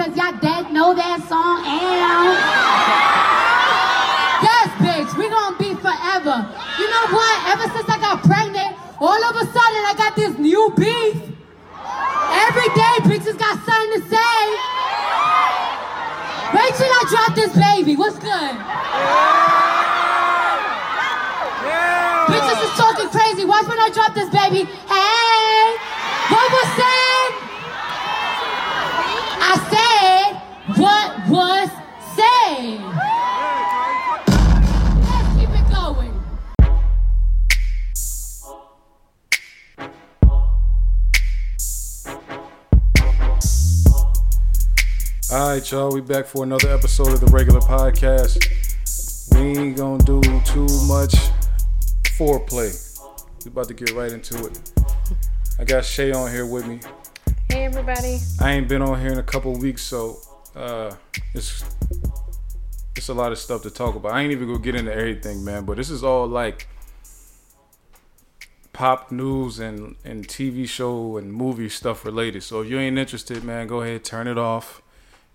Cause y'all dead know that song. And yes, bitch, we gonna be forever. You know what? Ever since I got pregnant, all of a sudden I got this new beef. Every day, bitches got something to say. Wait till I drop this baby. What's good? Bitches is talking crazy. Watch when I drop this baby. All right, y'all. We back for another episode of the regular podcast. We ain't gonna do too much foreplay. We about to get right into it. I got Shay on here with me. Hey everybody. I ain't been on here in a couple weeks, so uh, it's it's a lot of stuff to talk about. I ain't even gonna get into everything, man. But this is all like pop news and and TV show and movie stuff related. So if you ain't interested, man, go ahead turn it off.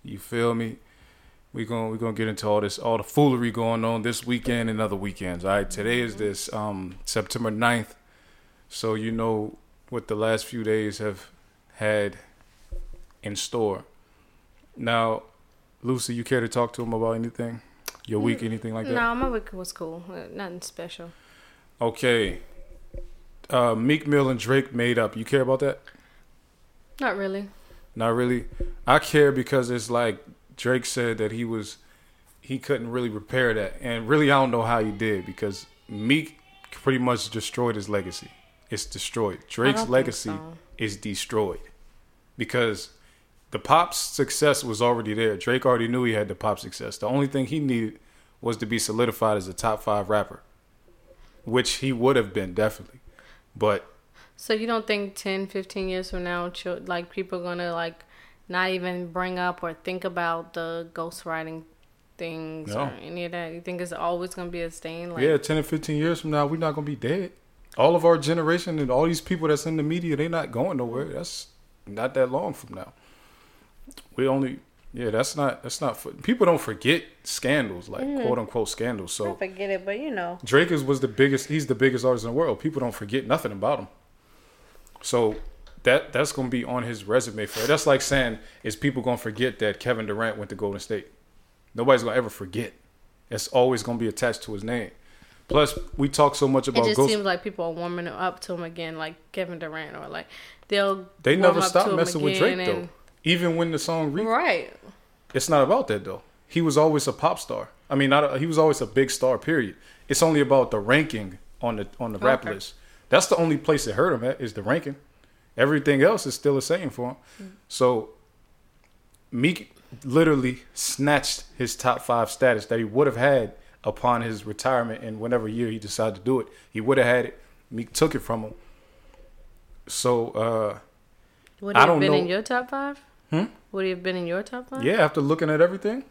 You feel me? We gonna we gonna get into all this all the foolery going on this weekend and other weekends. All right, today is this um September 9th. So you know what the last few days have had in store. Now, Lucy, you care to talk to him about anything? Your week, anything like that? No, my week was cool. Uh, Nothing special. Okay. Uh, Meek Mill and Drake made up. You care about that? Not really. Not really. I care because it's like Drake said that he was he couldn't really repair that, and really I don't know how he did because Meek pretty much destroyed his legacy. It's destroyed. Drake's legacy so. is destroyed because the pop's success was already there. Drake already knew he had the pop success. The only thing he needed was to be solidified as a top five rapper, which he would have been definitely. But So you don't think 10, 15 years from now, like people are gonna like not even bring up or think about the ghostwriting things No. or any of that? You think it's always gonna be a stain? Like, yeah, ten and fifteen years from now, we're not gonna be dead. All of our generation and all these people that's in the media, they're not going nowhere. That's not that long from now. We only, yeah, that's not that's not. For, people don't forget scandals like mm-hmm. quote unquote scandals. I So forget it, but you know. Drake is was the biggest. He's the biggest artist in the world. People don't forget nothing about him. So that that's gonna be on his resume for. That's like saying is people gonna forget that Kevin Durant went to Golden State? Nobody's gonna ever forget. It's always gonna be attached to his name. Plus, we talk so much about. It just ghost. seems like people are warming up to him again, like Kevin Durant, or like they'll. They never to him messing with Drake again though. Even when the song re- Right. it's not about that though. He was always a pop star. I mean, not a, he was always a big star. Period. It's only about the ranking on the on the rap list. That's the only place it hurt him at is the ranking. Everything else is still the same for him. Mm. So Meek literally snatched his top five status that he would have had upon his retirement in whatever year he decided to do it. He would have had it. Meek took it from him. So uh Would I he have don't been know- in your top five? Hmm? Would he have been in your top five? Yeah, after looking at everything,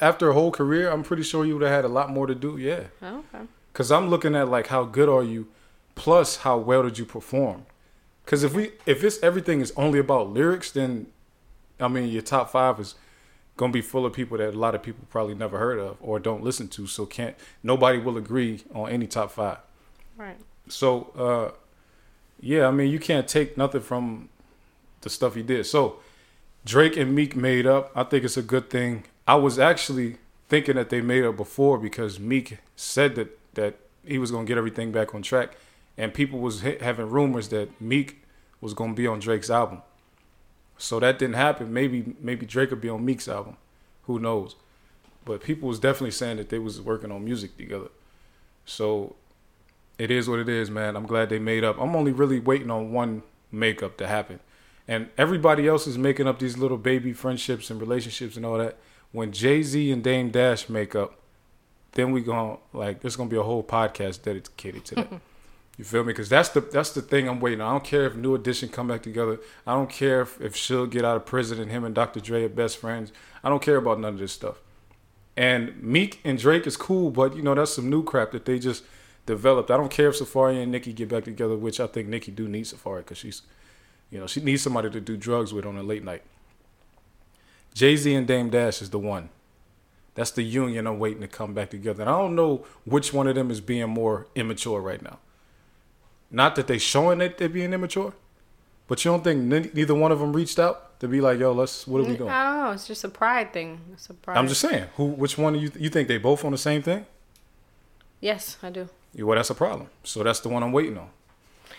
after a whole career, I'm pretty sure you would have had a lot more to do. Yeah, Oh, okay. because I'm looking at like how good are you, plus how well did you perform. Because if we if it's everything is only about lyrics, then I mean your top five is gonna be full of people that a lot of people probably never heard of or don't listen to. So can't nobody will agree on any top five. Right. So uh yeah, I mean you can't take nothing from the stuff he did. So Drake and Meek made up. I think it's a good thing. I was actually thinking that they made up before because Meek said that that he was gonna get everything back on track, and people was ha- having rumors that Meek was gonna be on Drake's album. So that didn't happen. Maybe maybe Drake would be on Meek's album. Who knows? But people was definitely saying that they was working on music together. So it is what it is, man. I'm glad they made up. I'm only really waiting on one makeup to happen. And everybody else is making up these little baby friendships and relationships and all that. When Jay Z and Dame Dash make up, then we going like there's gonna be a whole podcast dedicated to that. you feel me? Because that's the that's the thing I'm waiting. on. I don't care if New Edition come back together. I don't care if if Suge get out of prison and him and Dr. Dre are best friends. I don't care about none of this stuff. And Meek and Drake is cool, but you know that's some new crap that they just developed. I don't care if Safaree and Nicki get back together, which I think Nicki do need Safaree because she's, you know, she needs somebody to do drugs with on a late night. Jay Z and Dame Dash is the one. That's the union I'm waiting to come back together. And I don't know which one of them is being more immature right now. Not that they showing that they're being immature, but you don't think ne- neither one of them reached out to be like, "Yo, let's what are we doing?" Oh. It's just a pride thing. It's a pride. I'm just saying, who, which one do you you think they both on the same thing? Yes, I do. Yeah, Well, that's a problem. So that's the one I'm waiting on.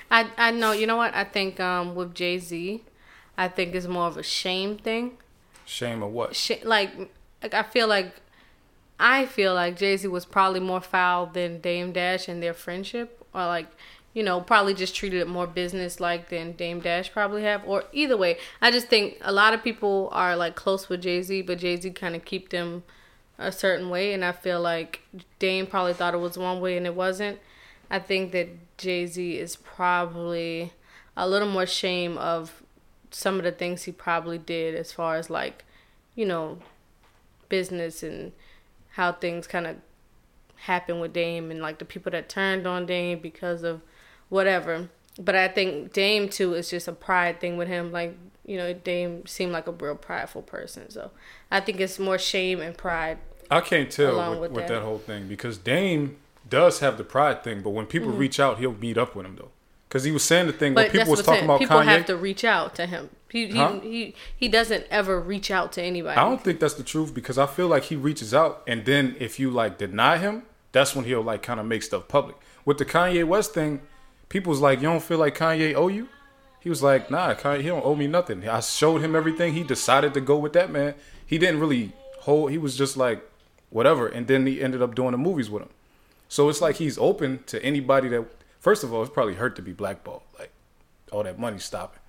I I know. You know what? I think um with Jay Z, I think it's more of a shame thing. Shame of what? Sh- like, like I feel like, I feel like Jay Z was probably more foul than Dame Dash and their friendship, or like, you know, probably just treated it more business like than Dame Dash probably have. Or either way, I just think a lot of people are like close with Jay Z, but Jay Z kind of keep them a certain way, and I feel like Dame probably thought it was one way and it wasn't. I think that Jay Z is probably a little more shame of some of the things he probably did as far as like, you know, business and how things kind of happened with Dame and like the people that turned on Dame because of whatever. But I think Dame too is just a pride thing with him. Like, you know, Dame seemed like a real prideful person. So I think it's more shame and pride. I can't tell with, with with that. that. whole thing because Dame does have the pride thing, but when people Mm-hmm. reach out, he'll meet up with him though. Because he was saying the thing when people was talking about. People Kanye. have to reach out to him. He he, he he doesn't ever reach out to anybody. I don't think that's the truth because I feel like he reaches out and then if you like deny him, that's when he'll like kind of make stuff public. With the Kanye West thing, people was like, "You don't feel like Kanye owe you?" He was like, "Nah, Kanye, he don't owe me nothing." I showed him everything. He decided to go with that man. He didn't really hold. He was just like, whatever. And then he ended up doing the movies with him. So it's like he's open to anybody that. First of all, it's probably hurt to be blackballed. Like all that money stopping.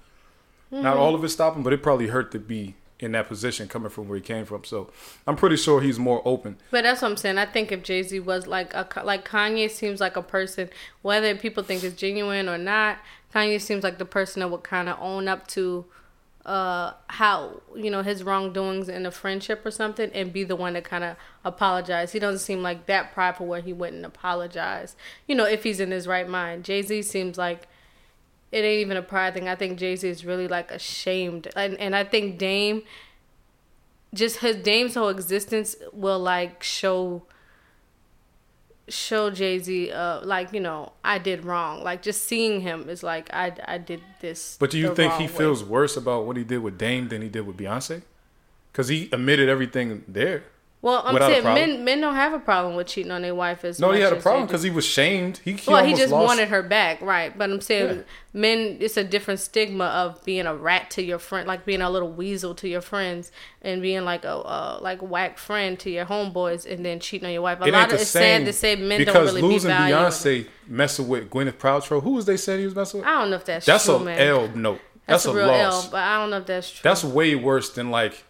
Not mm-hmm. all of it stopping, but it probably hurt to be in that position coming from where he came from. So I'm pretty sure he's more open. But that's what I'm saying. I think if Jay Z was like a like Kanye seems like a person, whether people think it's genuine or not, Kanye seems like the person that would kind of own up to uh how you know his wrongdoings in a friendship or something and be the one to kind of apologize he doesn't seem like that prideful where he wouldn't apologize you know if he's in his right mind jay-z seems like it ain't even a pride thing i think jay-z is really like ashamed and, and i think dame just his dame's whole existence will like show show Jay-Z uh like you know I did wrong like just seeing him is like I I did this But do you think he way. feels worse about what he did with Dame than he did with Beyonce? Because he admitted everything there. Well I'm saying men men don't have a problem with cheating on their wife as well. No, much he had a problem because he was shamed. He, he well, he just lost. wanted her back, right? But I'm saying, Yeah. men, it's a different stigma of being a rat to your friend, like being a little weasel to your friends, and being like a uh, like whack friend to your homeboys, and then cheating on your wife. A It lot of it's sad to say men because don't really be losing valued. Beyonce messing with Gwyneth Paltrow. Who was they saying he was messing with? I don't know if that's, That's true, a man. L note. That's, That's, a a, real loss. L, but I don't know if that's true. That's way worse than like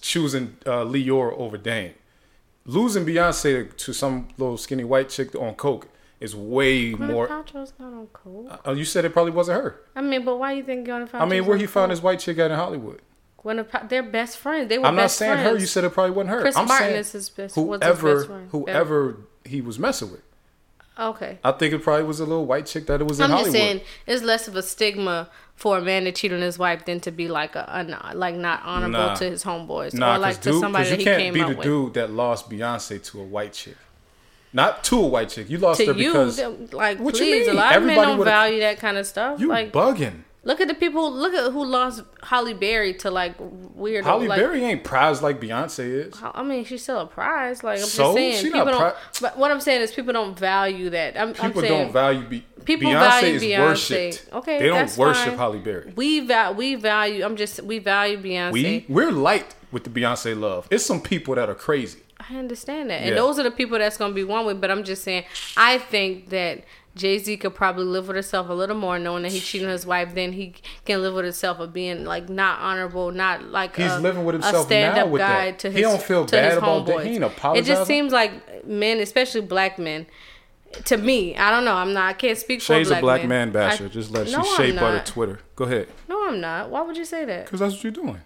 choosing uh, Lyor over Dame. Losing Beyonce to some little skinny white chick on coke is way Gwyneth more. Paltrow's not on coke. Oh, you said it probably wasn't her. I mean, but why you think Gwyneth Paltrow's I mean, where he found coke? his white chick at in Hollywood. Gwyneth, Pal- they're best friends. They were I'm not saying friends. her. You said it probably wasn't her. Chris I'm Martin saying is his best- was his whoever, best whoever he was messing with. Okay. I think it probably was a little white chick that it was in I'm Hollywood. just saying, it's less of a stigma for a man to cheat on his wife than to be like a, a like not honorable Nah. to his homeboys Nah, or like to dude, somebody 'cause that you he can't came be the with. dude that lost Beyonce to a white chick. Not to a white chick. You lost to her you, because like What you please, a mean? lot of men don't value that kind of stuff. you like, bugging. look at the people. Look at who lost Halle Berry to like weird. Holly like, Berry ain't prized like Beyonce is. I mean, she's still a prize. Like I'm So? just saying, She people not don't. pri- but what I'm saying is, people don't value that. I'm, I'm People saying don't value Be- people Beyonce value is Beyonce. worshipped. Okay, they don't worship fine. Halle Berry. we val we value. I'm just we value Beyonce. We we're light with the Beyonce love. It's some people that are crazy. I understand that. And those are the people that's going to be one with. But I'm just saying, I think that Jay Z could probably live with himself a little more, knowing that he cheated on his wife, than he can live with himself of being like not honorable, not like He's a, living with himself now with guy that. to his. He don't feel bad about that. He ain't It just seems like men, especially black men. To me, I don't know. I'm not. I can't speak Shay's for a black black man basher. I- Just let No, she shape butter not. Twitter. Go ahead. No, I'm not. Why would you say that? Because that's what you're doing.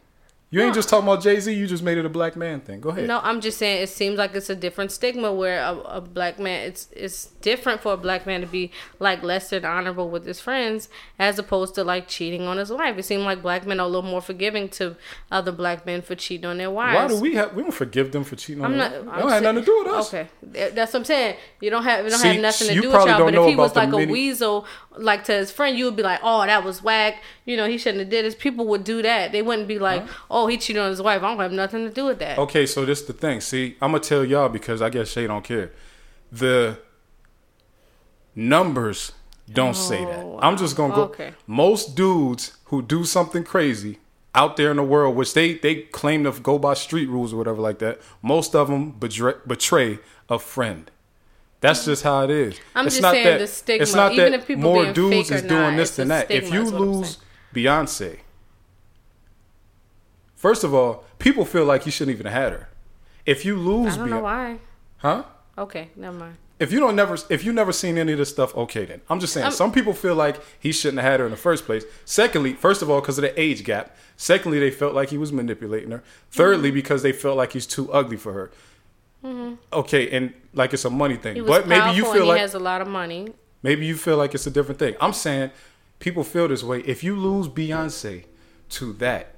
You ain't just talking about Jay Z. You just made it a black man thing. Go ahead. No, I'm just saying it seems like it's a different stigma where a, a black man it's it's different for a black man to be like less than honorable with his friends as opposed to like cheating on his wife. It seemed like black men are a little more forgiving to other black men for cheating on their wives. Why do we have? We don't forgive them for cheating on I'm them. not. It I'm don't have nothing to do with us. Okay, that's what I'm saying. You don't have. It don't See, have nothing to do with y'all. But if he was like a weasel, like to his friend, you would be like, "Oh, that was whack." You know, he shouldn't have did this. People would do that. They wouldn't be like, "Oh, he cheated on his wife." I don't have nothing to do with that. Okay, so this the thing. See, I'm gonna tell y'all because I guess Shay don't care. The numbers don't say that. Oh, I'm just gonna go. Okay. Most dudes who do something crazy out there in the world, which they they claim to go by street rules or whatever like that, most of them betray, betray a friend. That's just how it is. I'm it's just not saying that, the stigma, It's not even that if people more dudes is or doing not, this than that. If you is what I'm lose Beyonce, first of all, people feel like you shouldn't even have had her. If you lose I don't know Beyonce, why. huh? Okay, never mind. If you don't never, if you never seen any of this stuff, okay then. I'm just saying. I'm- some people feel like he shouldn't have had her in the first place. Secondly, first of all, because of the age gap. Secondly, they felt like he was manipulating her. Thirdly, Mm-hmm. because they felt like he's too ugly for her. Mm-hmm. Okay, and like it's a money thing. But maybe you feel he like has a lot of money. maybe you feel like it's a different thing. I'm saying people feel this way. If you lose Beyonce to that,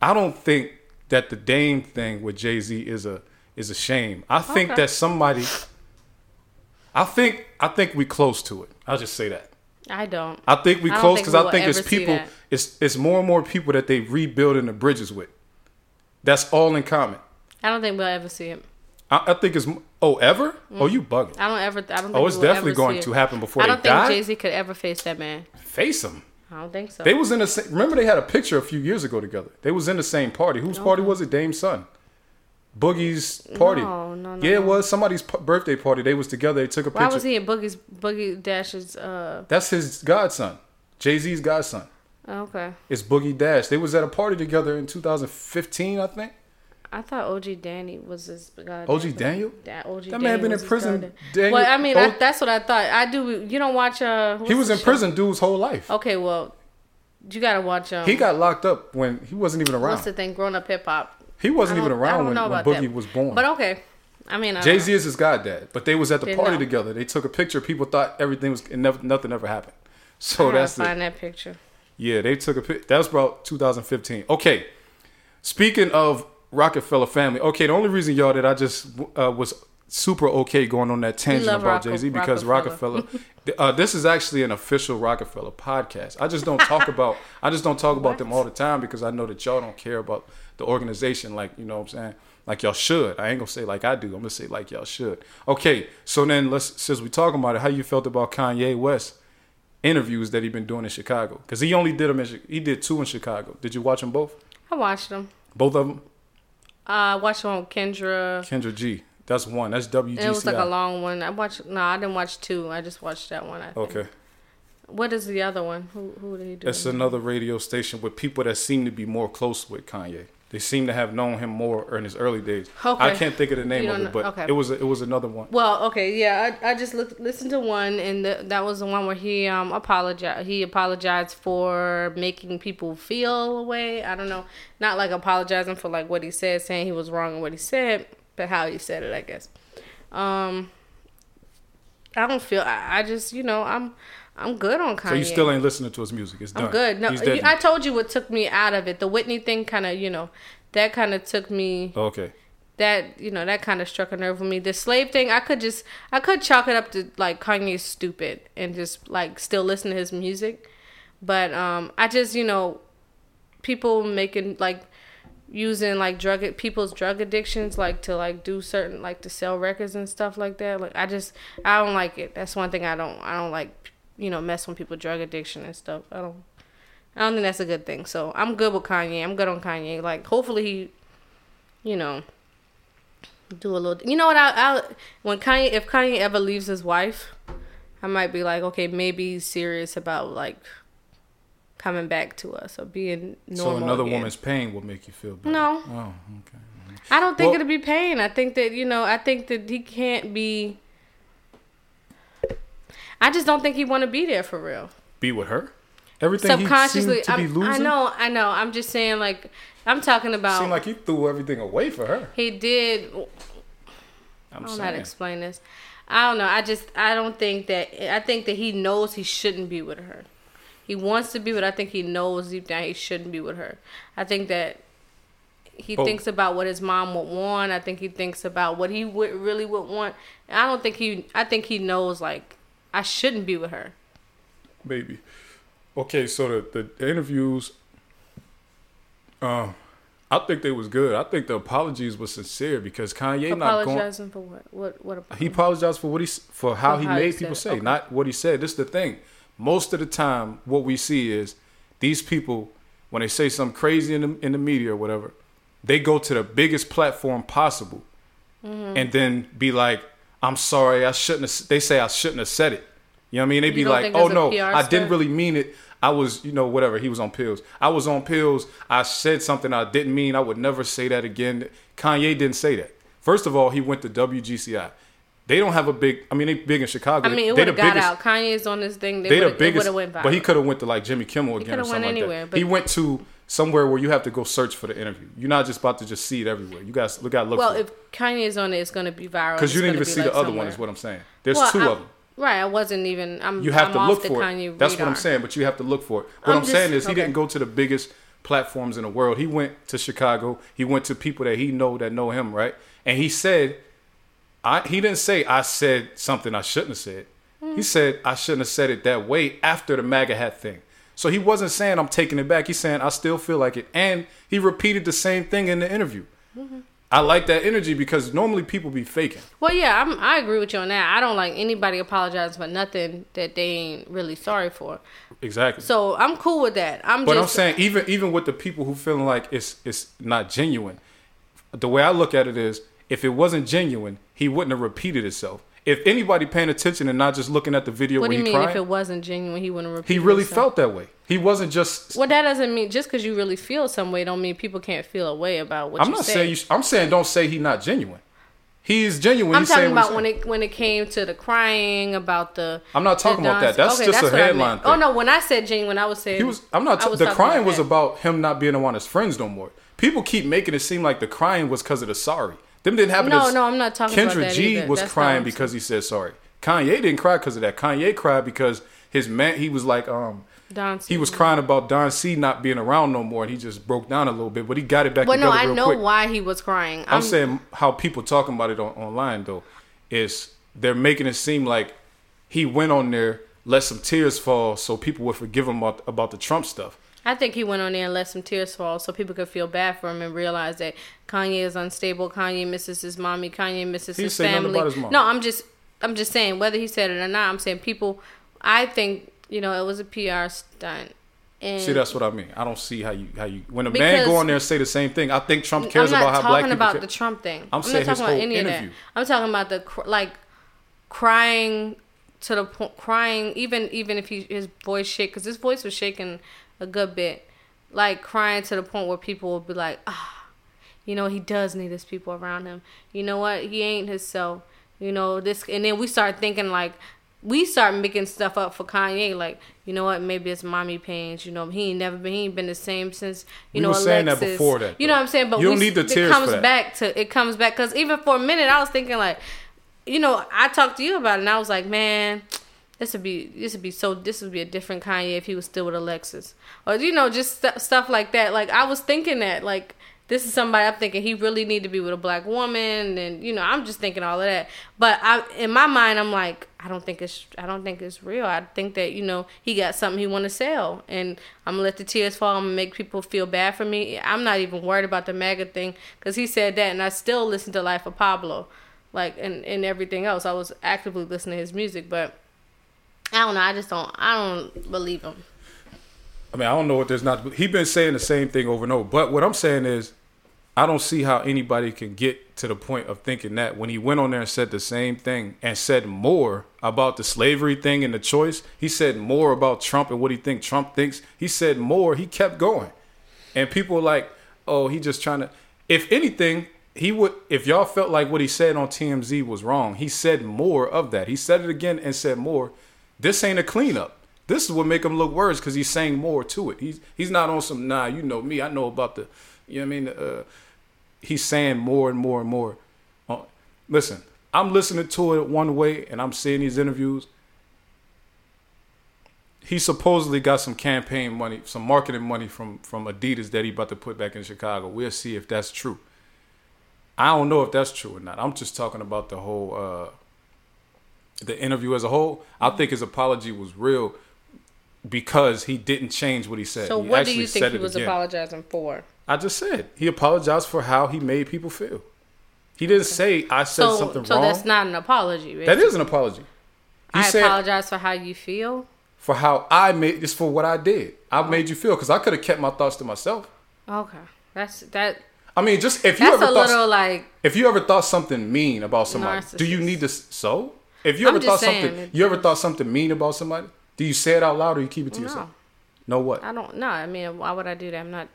I don't think that the Dame thing with Jay Z is a is a shame. I think Okay. that somebody. I think I think we close to it. I'll just say that. I don't. I think we I close because I think it's people. It's it's more and more people that they rebuilding the bridges with. That's all in common. I don't think we'll ever see him. I, I think it's oh ever oh you bugging. I don't ever. I don't. Think Oh, it's definitely going to happen before I don't think. Jay Z could ever face that man. Face him. I don't think so. They was in the same. Remember, they had a picture a few years ago together. They was in the same party. Whose party was it? Dame's son. Boogie's party. No, no, no, yeah, it was somebody's p- birthday party. They was together. They took a Why picture. was he in Boogie's Boogie Dash's? Uh, That's his godson, Jay Z's godson. okay. It's Boogie Dash. They was at a party together in 2015, I think. I thought OG Danny was his god. OG Daniel? That OG That man been in prison. god. Daniel- well, I mean, O- I, that's what I thought. I do. You don't watch. Uh, He was in show? prison dude's whole life. Okay, well, you gotta watch. Um, He got locked up when he wasn't even around. what's the thing? Growing Up Hip Hop. He wasn't even around when, when Boogie that. was born. But okay, I mean, I Jay Z is his goddad, but they was at the Didn't party know. together. They took a picture. People thought everything was and never, nothing ever happened. So I that's the, find that picture. yeah. They took a pic. That was about 2015. Okay, speaking of Rockefeller family. Okay, the only reason y'all that I just uh, was super okay going on that tangent about Jay Z because Rockefeller. Rockefeller. uh, this is actually an official Rockefeller podcast. I just don't talk about. I just don't talk about them all the time because I know that y'all don't care about the organization like you know what I'm saying. Like y'all should. I ain't gonna say like I do. I'm gonna say like y'all should. Okay, so then let's since we talking about it, how you felt about Kanye West interviews that he been doing in Chicago? Because he only did them in he did two in Chicago. Did you watch them both? I watched them. Both of them. Uh, I watched one with Kendra. Kendra G. That's one. That's WGCI. It was like a long one. I watched. No, I didn't watch two. I just watched that one. I think. Okay. What is the other one? Who who did he do? It's another radio station with people that seem to be more close with Kanye. They seem to have known him more in his early days. Okay. I can't think of the name of it, but okay. it was it was another one. Well, okay, yeah, I, I just looked, listened to one, and the, that was the one where he um apologized. He apologized for making people feel a way. I don't know, not like apologizing for like what he said, saying he was wrong in what he said, but how he said it, I guess. Um, I don't feel. I, I just, you know, I'm I'm good on Kanye. So you still ain't listening to his music. It's done. I'm good. No, He's you, dead. I told you what took me out of it. The Whitney thing, kind of, you know, that kind of took me okay. that you know that kind of struck a nerve with me. The slave thing, I could just I could chalk it up to like Kanye's stupid and just like still listen to his music, but um I just you know people making like using like drug people's drug addictions like to like do certain like to sell records and stuff like that. Like I just I don't like it. That's one thing I don't I don't like you know mess with people drug addiction and stuff. I don't. I don't think that's a good thing. So I'm good with Kanye. I'm good on Kanye. Like hopefully he, you know, do a little. You know what? I I when Kanye if Kanye ever leaves his wife, I might be like, okay, maybe he's serious about like coming back to us or being normal. So another again. woman's pain will make you feel better. No. Oh, okay. I don't think Well- it'll be pain. I think that you know. I think that he can't be. I just don't think he want to be there for real. Be with her. Everything subconsciously. seemed to I'm- losing. I know, I know. I'm just saying, like, I'm talking about. Seemed like he threw everything away for her. he did. I'm I don't know how to explain this. I don't know. I just I don't think that I think that he knows he shouldn't be with her. He wants to be, but I think he knows deep down he shouldn't be with her. I think that he Oh. thinks about what his mom would want. I think he thinks about what he would really would want. I don't think he. I think he knows like I shouldn't be with her. Maybe. Okay, so the, the interviews, um, I think they was good. I think the apologies were sincere because Kanye not going. Apologizing for what? What? What? He apologized for what he for how For he how he made said people say, Okay. not what he said. This is the thing. Most of the time, what we see is these people when they say something crazy in the in the media or whatever, they go to the biggest platform possible, Mm-hmm. and then be like, "I'm sorry, I shouldn't." have They say I shouldn't have said it. You know what I mean? They'd be like, "Oh no, I didn't really mean it. I was, you know, whatever. He was on pills. I was on pills. I said something I didn't mean. I would never say that again." Kanye didn't say that. First of all, he went to WGCI. They don't have a big. I mean, they big in Chicago. I mean, it They would the have got biggest- out. Kanye's on this thing. They They the would have biggest. went viral. But he could have went to like Jimmy Kimmel again or something went like anywhere, that. but- He went to somewhere where you have to go search for the interview. You're not just about to just see it everywhere. You guys look out look Well, for it if Kanye's on it, it's going to be viral. because you didn't even see be, the like, other one. Is what I'm saying. There's Well, two I'm- of them. Right, I wasn't even. I'm. You have I'm to look the for Kanye it. That's what I'm saying. But you have to look for it. What I'm I'm, just- saying is he didn't go to the biggest platforms in the world. He went to Chicago. He went to people that he know that know him, right? And he said, I he didn't say I said something I shouldn't have said. Hmm. He said I shouldn't have said it that way after the MAGA hat thing. So he wasn't saying I'm taking it back. He's saying I still feel like it. And he repeated the same thing in the interview. Mm-hmm. I like that energy because normally people be faking. Well, yeah, I'm, I agree with you on that. I don't like anybody apologizing for nothing that they ain't really sorry for. Exactly. So I'm cool with that. I'm But I'm saying even even with the people who feeling like it's it's not genuine, the way I look at it is if it wasn't genuine, he wouldn't have repeated itself. If anybody paying attention and not just looking at the video What do you he mean crying, if it wasn't genuine, he wouldn't repeat he really himself? felt that way. He wasn't just. Well, that doesn't mean just because you really feel some way don't mean people can't feel a way about what you said. I'm not say. saying you. I'm saying don't say he not genuine. He is genuine. I'm He's talking about when it when it came to the crying about the. I'm not talking about that. That's just a what I headline. Oh no, when I said genuine, I was saying He was. I'm not. Was the crying about was that. about him not being around his friends no more. People keep making it seem like the crying was because of the sorry. Them didn't happen. No, no, I'm not talking Kendra about that G either. was That's crying because he said sorry. Kanye didn't cry because of that. Kanye cried because his man. He was like, um, Don C. he was crying about Don C not being around no more, and he just broke down a little bit. But he got it back Well, no, I know quick. why he was crying. I'm saying how people talking about it on, online though is they're making it seem like he went on there, let some tears fall, so people would forgive him about, about the Trump stuff. I think he went on there and let some tears fall so people could feel bad for him and realize that Kanye is unstable. Kanye misses his mommy. Kanye misses He his family. about his mom. No, I'm just, I'm just saying whether he said it or not. I'm saying people. I think you know it was a PR stunt. And See, that's what I mean. I don't see how you how you when a man go on there and say the same thing. I think Trump cares I'm not about how black talking people. about care. the Trump thing. I'm I'm, saying not talking about any of that. I'm talking about the cr- like crying to the point, crying even even if he his voice shake because his voice was shaking a good bit, like crying to the point where people will be like, ah, you know, he does need his people around him. You know what? He ain't himself. You know this, and then we start thinking like. We start making stuff up for Kanye, like you know what? Maybe it's mommy pains. You know he ain't never been. He ain't been the same since you We know were saying that before that, You know what I'm saying? But You don't we- need the it comes back to it comes back because even for a minute I was thinking like, you know, I talked to you about it and I was like, man, this would be this would be so this would be a different Kanye if he was still with Alexis or you know just st- stuff like that. Like I was thinking that like this is somebody I'm thinking he really need to be with a black woman and you know I'm just thinking all of that. But I in my mind I'm like I don't think it's I don't think it's real. I think that you know he got something he want to sell and I'm gonna let the tears fall. I'm gonna make people feel bad for me. I'm not even worried about the MAGA thing because he said that and I still listen to Life of Pablo, like and and everything else. I was actively listening to his music, but I don't know. I just don't. I don't believe him. I mean, I don't know what there's not. He's been saying the same thing over and over. But what I'm saying is, I don't see how anybody can get to the point of thinking that when he went on there and said the same thing and said more about the slavery thing and the choice, he said more about Trump and what he think Trump thinks. He said more. He kept going, and people like, "Oh, he just trying to." If anything, he would. If y'all felt like what he said on TMZ was wrong, he said more of that. He said it again and said more. This ain't a cleanup. This is what make him look worse because he's saying more to it. He's he's not on some nah. You know me. I know about the. You know what I mean? Uh, he's saying more and more and more. Uh, listen, I'm listening to it one way, and I'm seeing these interviews. He supposedly got some campaign money, some marketing money from from Adidas that he about to put back in Chicago. We'll see if that's true. I don't know if that's true or not. I'm just talking about the whole uh, the interview as a whole. I think his apology was real because he didn't change what he said. So He what do you think he was again. apologizing for? I just said he apologized for how he made people feel. He didn't say I said So, something so wrong. So that's not an apology. that basically. is an apology. He I said apologize for how you feel. for how I made this for what I did. I oh. made you feel because I could have kept my thoughts to myself. Okay, that's that. I mean, just if you ever a thought little like if you ever thought something mean about somebody, do you need to so? If you ever thought something, it- you ever thought something mean about somebody? Do you say it out loud or you keep it to yourself? No, what? I don't know. I mean, why would I do that? I'm not.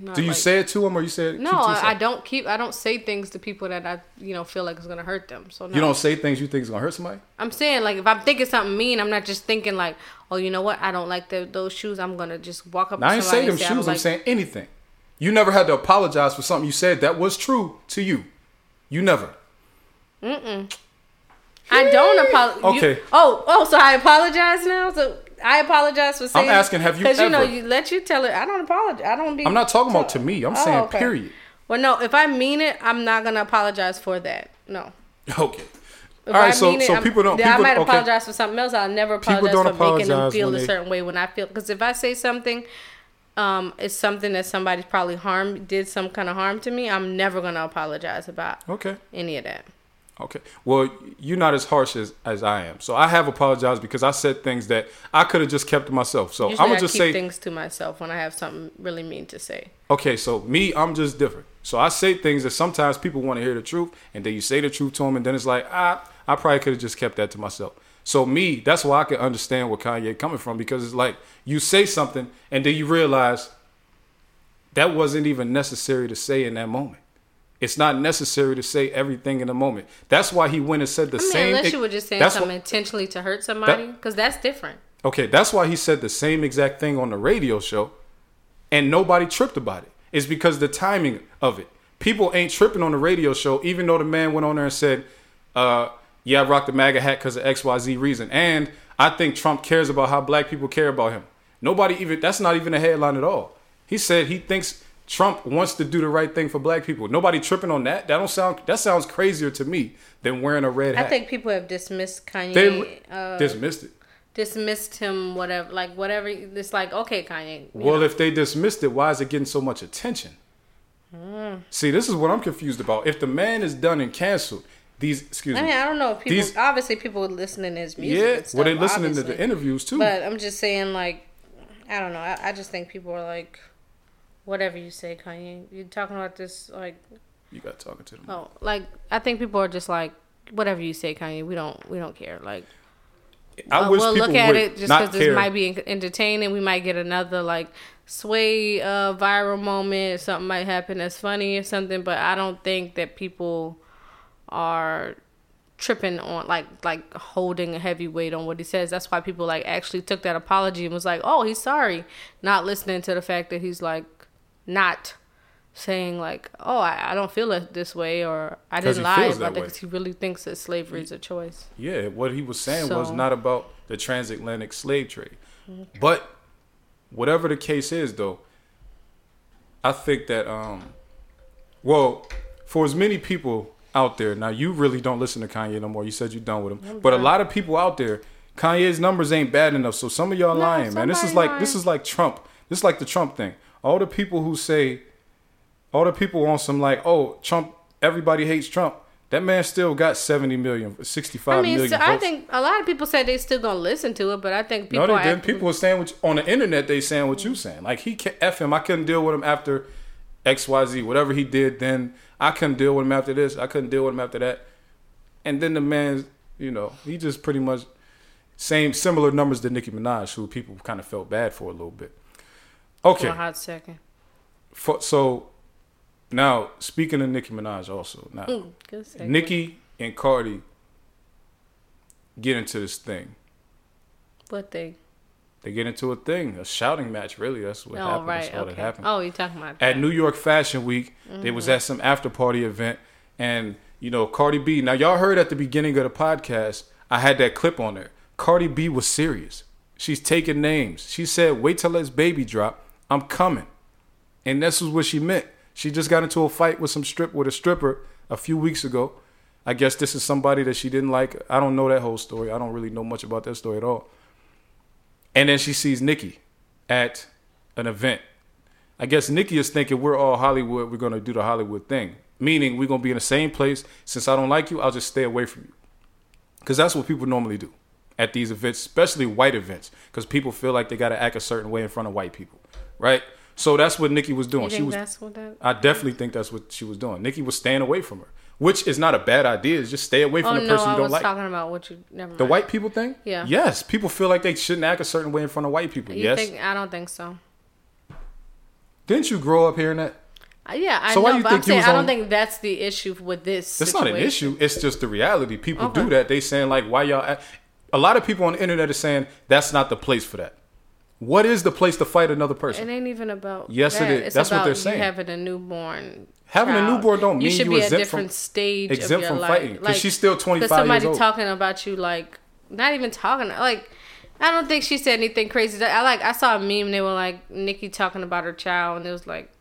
not Do you like- say it to them or you say it? No, I, don't keep. I don't say things to people that I you know feel like it's gonna hurt them. So no. You don't say things you think is gonna hurt somebody. I'm saying like if I'm thinking something mean, I'm not just thinking like, oh, you know what? I don't like the, those shoes. I'm gonna just walk up. Now, I ain't saying them say, shoes. I'm like- saying anything. You never had to apologize for something you said that was true to you. You never. I don't apologize. Okay. Oh, oh, so I apologize now. So I apologize for saying. I'm asking, have you Because you know, you let you tell it. I don't apologize. I don't be. I'm not talking about to me. I'm Oh, saying okay. period. Well, no. If I mean it, I'm not gonna apologize for that. No. Okay. If All right. I So mean it, so I'm- people don't. People, I might okay. apologize for something else. I'll never apologize for making them feel a they- certain way when I feel. Because if I say something, um, it's something that somebody's probably harmed, did some kind of harm to me. I'm never gonna apologize about Okay. any of that. Okay. Well, you're not as harsh as, as I am. So I have apologized because I said things that I could have just kept to myself. So Usually I'm gonna just keep say, things to myself when I have something really mean to say. okay. So me, I'm just different. So I say things that sometimes people want to hear the truth, and then you say the truth to them, and then it's like, ah, I probably could have just kept that to myself. So me, that's why I can understand where Kanye coming from because it's like you say something, and then you realize that wasn't even necessary to say in that moment. It's not necessary to say everything in the moment. That's why he went and said the I mean, same. unless you were just saying something why- intentionally to hurt somebody, because that's different. Okay, that's why he said the same exact thing on the radio show, and nobody tripped about it. It's because the timing of it. People ain't tripping on the radio show, even though the man went on there and said, uh, "Yeah, I rocked the MAGA hat because of X, Y, Z reason," and I think Trump cares about how black people care about him. Nobody even. That's not even a headline at all. He said he thinks Trump wants to do the right thing for black people. Nobody tripping on that. That don't sound. That sounds crazier to me than wearing a red hat. I think people have dismissed Kanye. they uh, dismissed it. dismissed him, whatever, like whatever. It's like, okay, Kanye. Well, know. if they dismissed it, why is it getting so much attention? Hmm. See, this is what I'm confused about. If the man is done and canceled, these excuse I me, mean, I don't know if people. These- obviously, people would listening to his music. yeah, stuff, well, they listening to the interviews too. But I'm just saying, like, I don't know. I, I just think people are like, whatever you say, Kanye. You're talking about this, like, you got talking to them. oh, like I think people are just like, whatever you say, Kanye. We don't, we don't care. Like, I uh, wish we'll people look at it just because this might be entertaining. We might get another like sway uh, viral moment. Something might happen that's funny or something. But I don't think that people are tripping on like like holding a heavy weight on what he says. That's why people like actually took that apology and was like, "Oh, he's sorry," not listening to the fact that he's like not saying like, "Oh, I, I don't feel it this way," or "I didn't lie about that that," because he really thinks that slavery is a choice. Yeah, what he was saying was not about the transatlantic slave trade. But whatever the case is though, I think that um well, for as many people out there, now you really don't listen to Kanye no more. You said you're done with him. But a lot of people out there, Kanye's numbers ain't bad enough. So some of y'all No, lying, man. This is like this is like Trump. This is like the Trump thing. All the people who say all the people on some like, oh, Trump, everybody hates Trump. That man still got 70 million, 65 I mean, million so I think a lot of people said they still gonna listen to it, but I think people no, they didn't. People were saying what on the internet. They saying what you saying. Like he can f him. I couldn't deal with him after X Y Z. Whatever he did, then I couldn't deal with him after this. I couldn't deal with him after that. And then the man, you know, he just pretty much same similar numbers to Nicki Minaj, who people kind of felt bad for a little bit. For Okay, a hot second. for, so now speaking of Nicki Minaj, also now Mm. Nicki and Cardi get into this thing. what they? They get into a thing, a shouting match. Really, that's what Oh happened. right, That's all that happened. Oh, you talking about At New York Fashion Week, they was at some after party event, and you know Cardi B. Now y'all heard at the beginning of the podcast, I had that clip on there. Cardi B was serious. She's taking names. She said, "Wait till this baby drop. I'm coming," and this was what she meant. She just got into a fight with some strip with a stripper a few weeks ago. I guess this is somebody that she didn't like. I don't know that whole story. I don't really know much about that story at all. And then she sees Nicki at an event. I guess Nicki is thinking we're all Hollywood. We're gonna do the Hollywood thing, meaning we're gonna be in the same place. Since I don't like you, I'll just stay away from you, because that's what people normally do at these events, especially white events, because people feel like they gotta act a certain way in front of white people, right? So that's what Nicki was doing. She was. that's what that? I definitely think that's what she was doing. Nicki was staying away from her, which is not a bad idea. It's just stay away from Oh the no, person I you don't was like. talking about what you. Never mind. The white people thing? Yeah. Yes. People feel like they shouldn't act a certain way in front of white people. You yes. think? I don't think so. Didn't you grow up hearing that? Uh, yeah, I So know, you but I'm saying I don't on- think that's the issue with this. It's not an issue. It's just the reality. People Okay. do that. They saying like, why y'all? Act? A lot of people on the internet are saying that's not the place for that. What is the place to fight another person? It ain't even about. Yes, it that. is. It's That's what they're saying. Having a newborn. Having a newborn don't mean you should you be at a different from- stage exempt of your from life. fighting, 'cause she's still 25 'cause somebody years old. talking about you like not even talking like. I don't think she said anything crazy. I like. I saw a meme. They were like Nicki talking about her child, and it was like,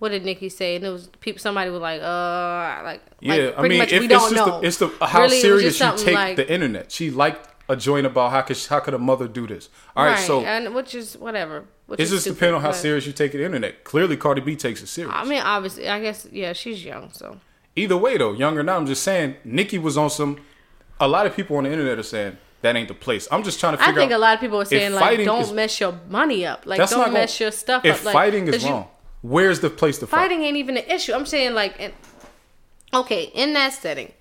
"What did Nicki say?" And it was people. Somebody was like, "Uh, like yeah, like, I mean, much if, we it's don't just know." The, it's the how Really, serious she take like- the internet. She liked a joint about how could how could a mother do this? All right, so and which is whatever. Which it is just stupid, depends on how serious you take the internet. Clearly, Cardi B takes it serious. I mean, obviously, I guess yeah, she's young, so Either way, though, young or not, I'm just saying, Nicki was on some. A lot of people on the internet are saying that ain't the place. I'm just trying to figure. I think a lot of people are saying like, don't is- mess your money up, like don't gonna- mess your stuff If up. Like, fighting is you- wrong, where's the place to fight? fighting ain't even an issue. I'm saying like, in, okay, in that setting,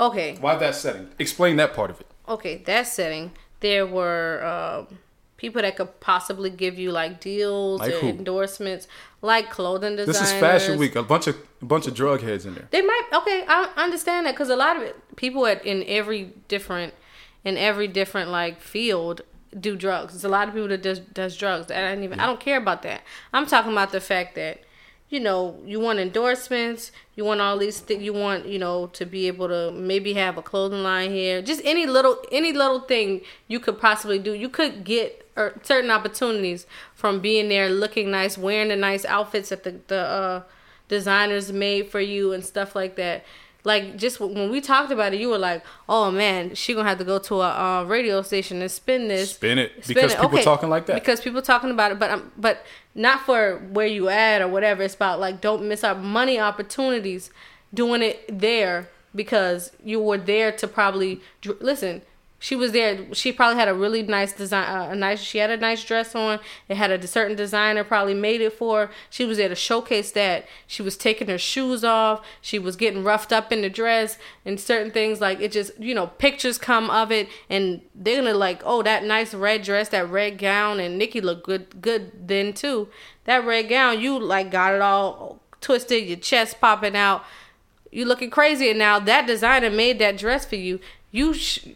okay, Why that setting? Explain that part of it. Okay, that setting, there were um, people that could possibly give you like deals Like who? endorsements, like clothing designs This is Fashion Week. A bunch of a bunch of drug heads in there. They might okay. I understand that because a lot of it, people at in every different in every different like field do drugs. There's a lot of people that does does drugs. I don't even I don't care about that. I'm talking about the fact that you know you want endorsements. You want all these things. You want you know to be able to maybe have a clothing line here. Just any little any little thing you could possibly do. You could get or certain opportunities from being there, looking nice, wearing the nice outfits that the the uh, designers made for you and stuff like that. Like just when we talked about it, you were like, "Oh man, she gonna have to go to a uh, radio station and spin this, Spin it, because people talking like that. Because people talking about it, but um, but not for where you at or whatever. It's about like don't miss out money opportunities doing it there because you were there to probably dr- listen. She was there. She probably had a really nice design. Uh, a nice. She had a nice dress on. It had a certain designer probably made it for. her. She was there to showcase that. She was taking her shoes off. She was getting roughed up in the dress and certain things like it. Just you know, pictures come of it, and they're gonna like, oh, that nice red dress, that red gown, and Nicki looked good, good then too. That red gown, you like got it all twisted, your chest popping out you looking crazy and now that designer made that dress for you you sh-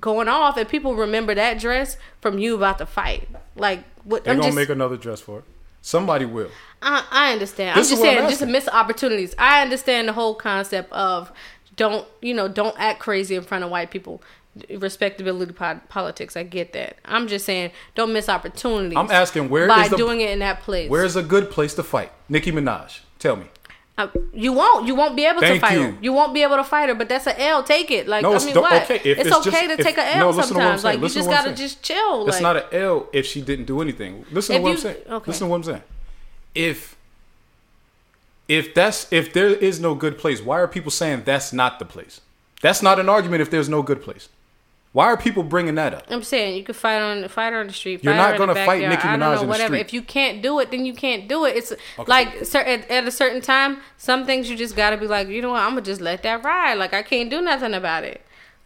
going off and people remember that dress from you about to fight like what They're i'm gonna just make another dress for it. Somebody will. I, I understand This i'm just what I'm saying just miss opportunities i understand the whole concept of don't you know don't act crazy in front of white people respectability politics i get that i'm just saying don't miss opportunities I'm asking where by is the doing it in that place where's a good place to fight? Nicki Minaj. Tell me. Uh, you won't. You won't be able Thank to fight you. her. You won't be able to fight her. But that's an L. Take it. Like No, I mean, don't- what? okay, if it's, it's okay just- to take a no, L listen I'm sometimes. Like you just to what I'm gotta just chill. It's like, not an L if she didn't do anything. Listen to what you- I'm saying. okay. Listen to what I'm saying. If if that's if there is no good place, why are people saying that's not the place? That's not an argument if there's no good place. Why are people bringing that up? I'm saying you could fight on fight on the street. You're fight not the gonna fight Nicki I don't Minaj know, in the whatever. street. If you can't do it, then you can't do it. It's like cer- at, at a certain time, some things you just gotta be like, you know what? I'm gonna just let that ride. Like I can't do nothing about it.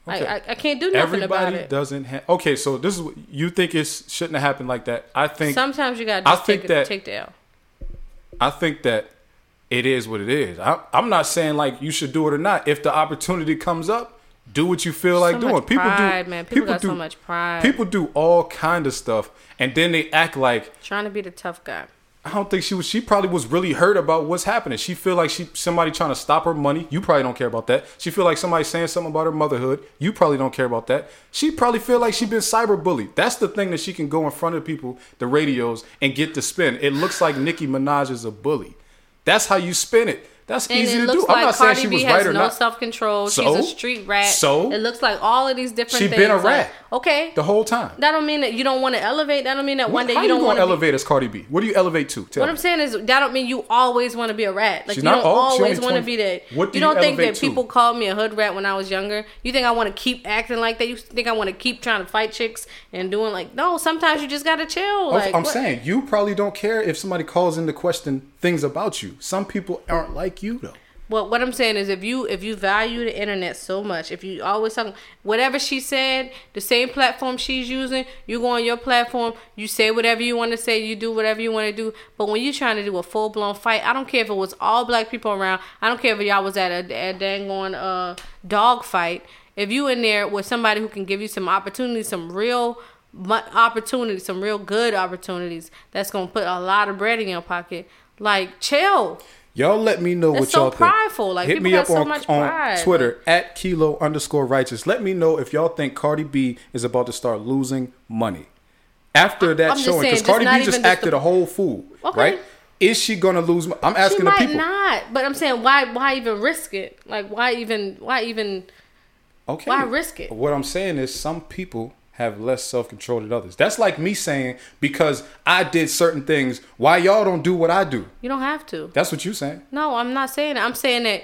Like I, I can't do nothing about it. Everybody doesn't have. Okay, so this is what you think it shouldn't have happened like that. I think Sometimes you gotta I just think take, that- take the L. I think that it is what it is. I, I'm not saying like you should do it or not. If the opportunity comes up, Do what you feel like So doing. People pride, do. man. People got do, so much pride. People do all kind of stuff, and then they act like Trying to be the tough guy. I don't think she was. She probably was really hurt about what's happening. She feel like she somebody trying to stop her money. You probably don't care about that. She feel like somebody saying something about her motherhood. You probably don't care about that. She probably feel like she been cyberbullied. That's the thing that she can go in front of people, the radios, and get to spin. It looks like Nicki Minaj is a bully. That's how you spin it. That's And easy it to do. like I'm not Cardi saying she B was has right or no not. self control. So? She's a street rat. So? it looks like all of these different things. She things. been a like, rat. okay. the whole time. that don't mean that you don't want to elevate. That don't mean that one day you don't want to elevate as Cardi B? What do you elevate to? Tell What me. I'm saying is that don't mean you always want to be a rat. Like She's you don't al- always want to be that. What do you you don't think that to? people called me a hood rat when I was younger. You think I want to keep acting like that? You think I want to keep trying to fight chicks and doing like no? Sometimes you just gotta chill. Oh, like I'm what- saying you probably don't care if somebody calls into question things about you. Some people aren't like you though. Well, what I'm saying is, if you if you value the internet so much, if you always talking whatever she said, the same platform she's using, you go on your platform, you say whatever you want to say, you do whatever you want to do. But when you're trying to do a full blown fight, I don't care if it was all black people around. I don't care if y'all was at a, a dang on uh dog fight. If you in there with somebody who can give you some opportunities, some real opportunities, some real good opportunities, that's gonna put a lot of bread in your pocket. Like chill. Y'all let me know what so y'all prideful. think. Like, Hit people me got up so on, much on pride. Twitter at kilo underscore righteous. Let me know if y'all think Cardi B is about to start losing money after that I'm showing because Cardi B just acted the- a whole fool, Okay. right? Is she gonna lose? I'm asking she the people. not, but I'm saying why why even risk it? Like why even why even Okay. Why risk it? What I'm saying is some people have less self control than others. That's like me saying because I did certain things, why y'all don't do what I do. you don't have to. That's what you saying. No, I'm not saying that. I'm saying that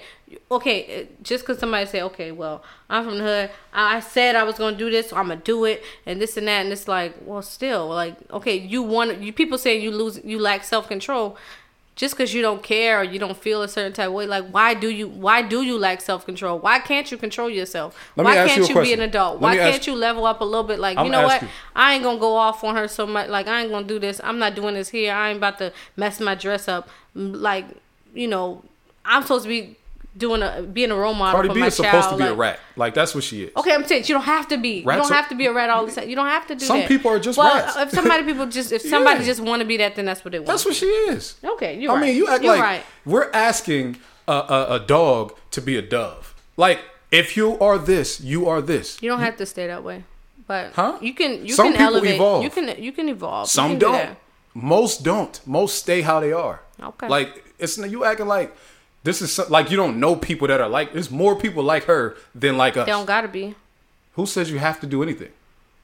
okay, it- just because somebody say okay, well I'm from the hood, I I said I was gonna do this, so I'm gonna do it, and this and that, and it's like well still like okay, you want you people saying you lose you lack self control. Just because you don't care or you don't feel a certain type of way, like why do you why do you lack self control? Why can't you control yourself? Let why ask can't you you, be an adult? Let Why can't you level up a little bit? Like I'm you know what? you. I ain't gonna go off on her so much. Like I ain't gonna do this. I'm not doing this here. I ain't about to mess my dress up. Like you know, I'm supposed to be doing a being a role model Cardi for B my is supposed to be a rat. Like that's what she is. Okay, I'm saying you don't have to be. Rats you don't have to be a rat all the time. You don't have to do that. Some that. people are just well, rats. if somebody people just if somebody Yeah. just want to be that, then that's what they want. That's what she is. Okay, you're I right. mean, you act You're like right. we're asking a, a, a dog to be a dove. Like if you are this, you are this. You don't have to stay that way, but Huh? you can you Some can people elevate. evolve. You can you can evolve. Some can do don't. that. Most don't. Most stay how they are. Okay. Like it's you acting like this is some, like you don't know people that are like. There's more people like her than like us. They don't gotta be. Who says you have to do anything?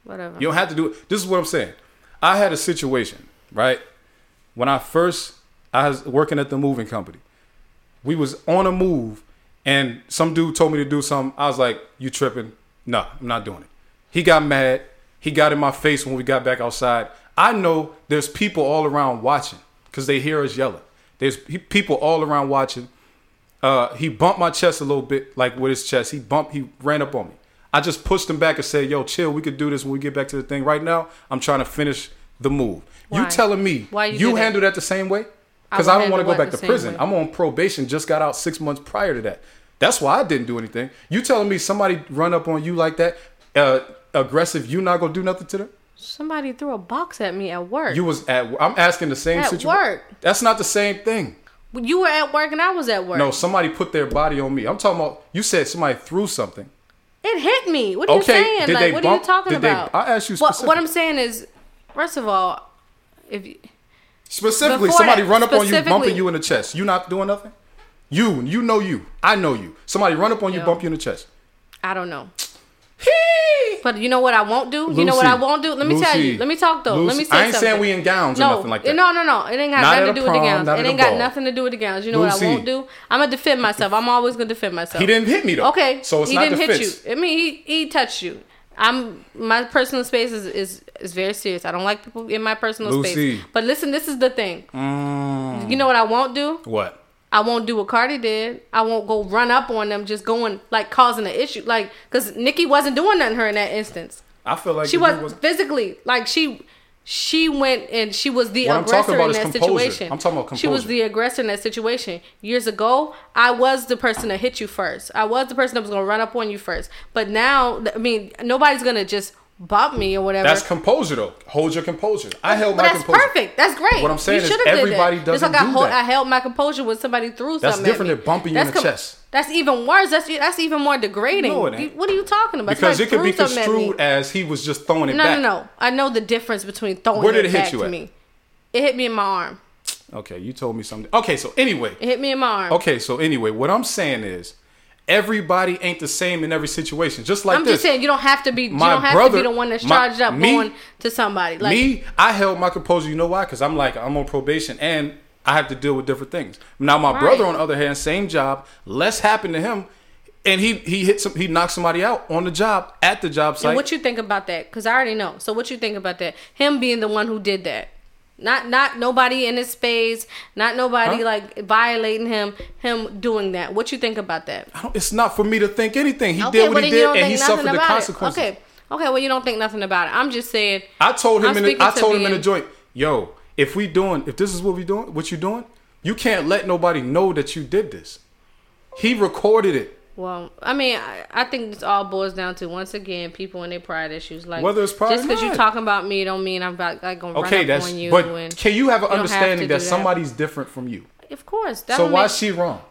Whatever. You don't have to do it. This is what I'm saying. I had a situation, right? When I first I was working at the moving company. We was on a move and some dude told me to do something. I was like, "You tripping? No, I'm not doing it." He got mad. He got in my face when we got back outside. I know there's people all around watching cuz they hear us yelling. There's people all around watching. Uh, he bumped my chest a little bit, like with his chest. He bumped, he ran up on me. I just pushed him back and said, "Yo, chill. We could do this when we get back to the thing. Right now, I'm trying to finish the move. You telling me Why you you, handle that the same way? Because would I, don't want to go back to prison. way? I'm on probation. Just got out six months prior to that. That's why I didn't do anything. You telling me somebody run up on you like that, uh, aggressive? You not gonna do nothing to them? Somebody threw a box at me at work. You was at. I'm asking the same At situation. work. That's not the same thing. You were at work and I was at work. No, somebody put their body on me. I'm talking about. You said somebody threw something. It hit me. What are Okay, you saying? did like, they what bump- are you talking did they- about? I asked you What, what. I'm saying is, first of all, if you, Specifically, somebody that, run up on you, bumping you in the chest. You not doing nothing. You, you know you. I know you. Somebody run up on you, bump you in the chest. I don't know. But you know what I won't do? you know what I won't do? Let me tell you. Let me talk though. Let me say something. I ain't something. saying we in gowns or no, nothing like that. No, no, no. It ain't got Not nothing to do with the gowns. It ain't got ball. nothing to do with the gowns. You know Lucy. what I won't do? I'm gonna defend myself. I'm always gonna defend myself. He didn't hit me though. Okay, so it's he not didn't defense. hit you. I mean, he he touched you. I'm my personal space is is is very serious. I don't like people in my personal Lucy. space. But listen, this is the thing. Mm, You know what I won't do? what? I won't do what Cardi did. I won't go run up on them, just going like causing an issue, like because Nicki wasn't doing nothing her in that instance. I feel like She was was. physically like she she went and she was the What I'm talking aggressor about in that situation. I'm talking about composure. She was the aggressor in that situation. Years ago, I was the person that hit you first. I was the person that was gonna run up on you first. But now, I mean, nobody's gonna just bump me or whatever. That's composure though. Hold your composure. I held but my that's composure. perfect. That's great. What I'm saying you is everybody that. doesn't Just like I, do hold, that. I held my composure when somebody threw That's something. different at me. than bumping you in That's the chest. That's even worse. That's that's even more degrading. No. What are you talking about? Because Somebody it could be threw something at me. construed as he was just throwing it No, back. no, no. I know the difference between throwing Where did it, it hit back you at? me. It hit me in my arm. Okay, you told me something. Okay, so anyway, It hit me in my arm. okay, so anyway, what I'm saying is everybody ain't the same in every situation. Just like I'm this. just saying you don't have to be. My you don't have brother- to be the one that's my- charged up me- going to somebody. Like me, I held my composure. You know why? Because I'm like I'm on probation and I have to deal with different things. Now my Right. brother, on the other hand, same job, less happened to him, and he he hit some he knocked somebody out on the job at the job site. And what you think about that? Because I already know. So what you think about that? Him being the one who did that. Not not nobody in his space, not nobody Huh? like violating him, him doing that. What you think about that? It's not for me to think anything. He okay, did what well he did, and he suffered the consequences. it. Okay. Okay, well you don't think nothing about it. I'm just saying I told him I'm in the, I to told him in the joint, yo, if we doing if this is what we doing, what you doing, you can't let nobody know that you did this. He recorded it. Well, I mean, I, I think this all boils down to once again people and their pride issues. Like Whether it's pride just because you're talking about me, don't mean I'm about, like gonna Okay, run up on you. but can you have an you don't have understanding that somebody's different from you? Of course. That So why make- she wrong?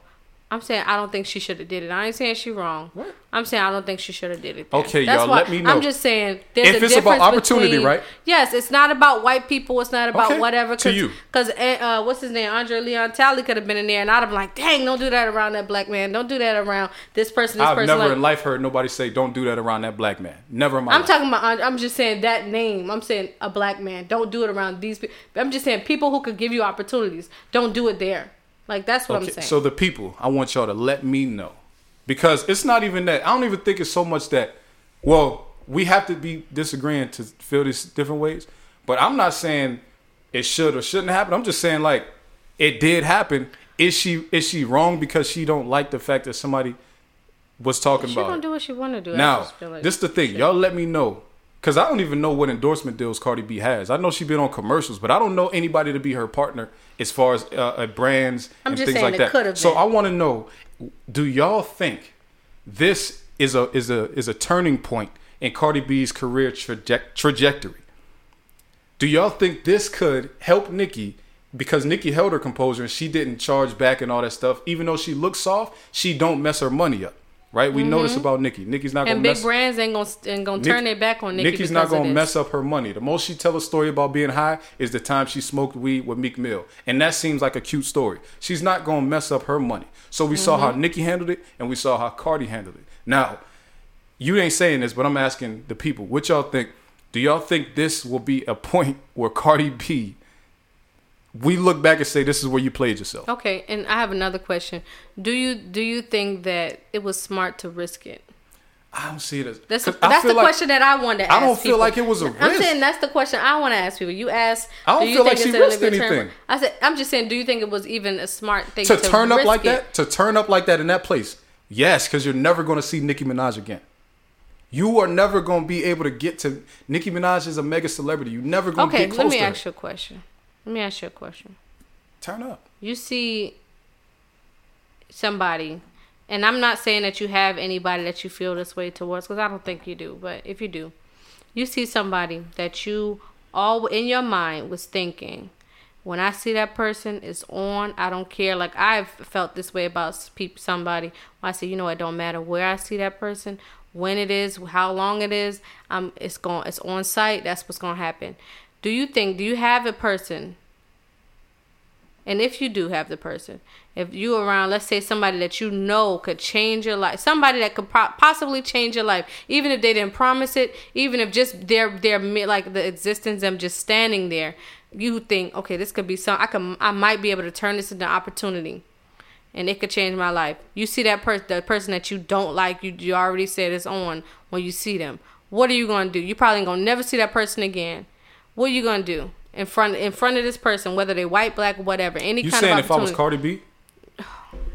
I'm saying I don't think she should have did it. I ain't saying she wrong. What? I'm saying I don't think she should have did it. then. Okay, That's y'all, why let me know. I'm just saying there's If a it's about opportunity, between- right? Yes, it's not about white people. It's not about Okay, whatever. to you. Because uh, what's his name? Andre Leon Talley could have been in there, and I'd have been like, dang, don't do that around that black man. Don't do that around this person. This I've person. never like, in life heard nobody say, "Don't do that around that black man." Never in my I'm life. talking about. I'm just saying that name. I'm saying a black man. Don't do it around these people. I'm just saying people who could give you opportunities. Don't do it there. Like that's what I'm saying. so the people, I want y'all to let me know. Because it's not even that. I don't even think it's so much that, well, we have to be disagreeing to feel these different ways. But I'm not saying it should or shouldn't happen. I'm just saying like it did happen. Is she is she wrong because she don't like the fact that somebody was talking about? she about gonna it? do what she want to do. Now, like this is the thing. shit. Y'all let me know. Cause I don't even know what endorsement deals Cardi B has. I know she's been on commercials, but I don't know anybody to be her partner as far as uh, uh, brands I'm and just things like that. So. I want to know: Do y'all think this is a is a is a turning point in Cardi B's career traje- trajectory? Do y'all think this could help Nicki because Nicki held her composure and she didn't charge back and all that stuff? Even though she looks soft, she don't mess her money up. Right? We know this about Nicki. Nicki's not Mm-hmm. and gonna big mess brands ain't gonna ain't gonna Nick- turn their back on Nicki. Nicki's because not gonna mess up her money. The most she tell a story about being high is the time she smoked weed with Meek Mill, and that seems like a cute story. She's not gonna mess up her money. So we saw Mm-hmm. how Nicki handled it, and we saw how Cardi handled it. Now, you ain't saying this, but I'm asking the people, what y'all think? Do y'all think this will be a point where Cardi B, we look back and say this is where you played yourself? Okay, and I have another question. Do you do you think that it was smart to risk it? I don't see it as That's I that's the like- question that I wanted to ask. I don't feel people. like it was a I'm risk. saying that's the question I want to ask people. You asked. I don't do you feel like she risked anything. I said I'm just saying. Do you think it was even a smart thing to to, turn up like it? that, to turn up like that in that place, yes, because you're never going to see Nicki Minaj again. You are never going to be able to get to Nicki Minaj is a mega celebrity. You're never going to Okay, get let close me to her. ask you a question. Let me ask you a question. Turn up. You see somebody, and I'm not saying that you have anybody that you feel this way towards, because I don't think you do. But if you do, you see somebody that you all in your mind was thinking, when I see that person is on, I don't care. Like I've felt this way about somebody. I say, you know, it don't matter where I see that person, when it is, how long it is. Um, it's going, it's on site. That's what's gonna happen. Do you think? Do you have a person and if you do have the person, if you around, let's say somebody that you know could change your life, somebody that could po- possibly change your life, even if they didn't promise it, even if just their their like the existence them just standing there, you think, okay, this could be some. I can, I might be able to turn this into an opportunity, and it could change my life. You see that person, the person that you don't like, you you already said it's on when you see them. What are you gonna do? You probably gonna never see that person again. What are you gonna do? In front, in front of this person, whether they white, black, whatever, any You kind saying of if I was. Cardi B?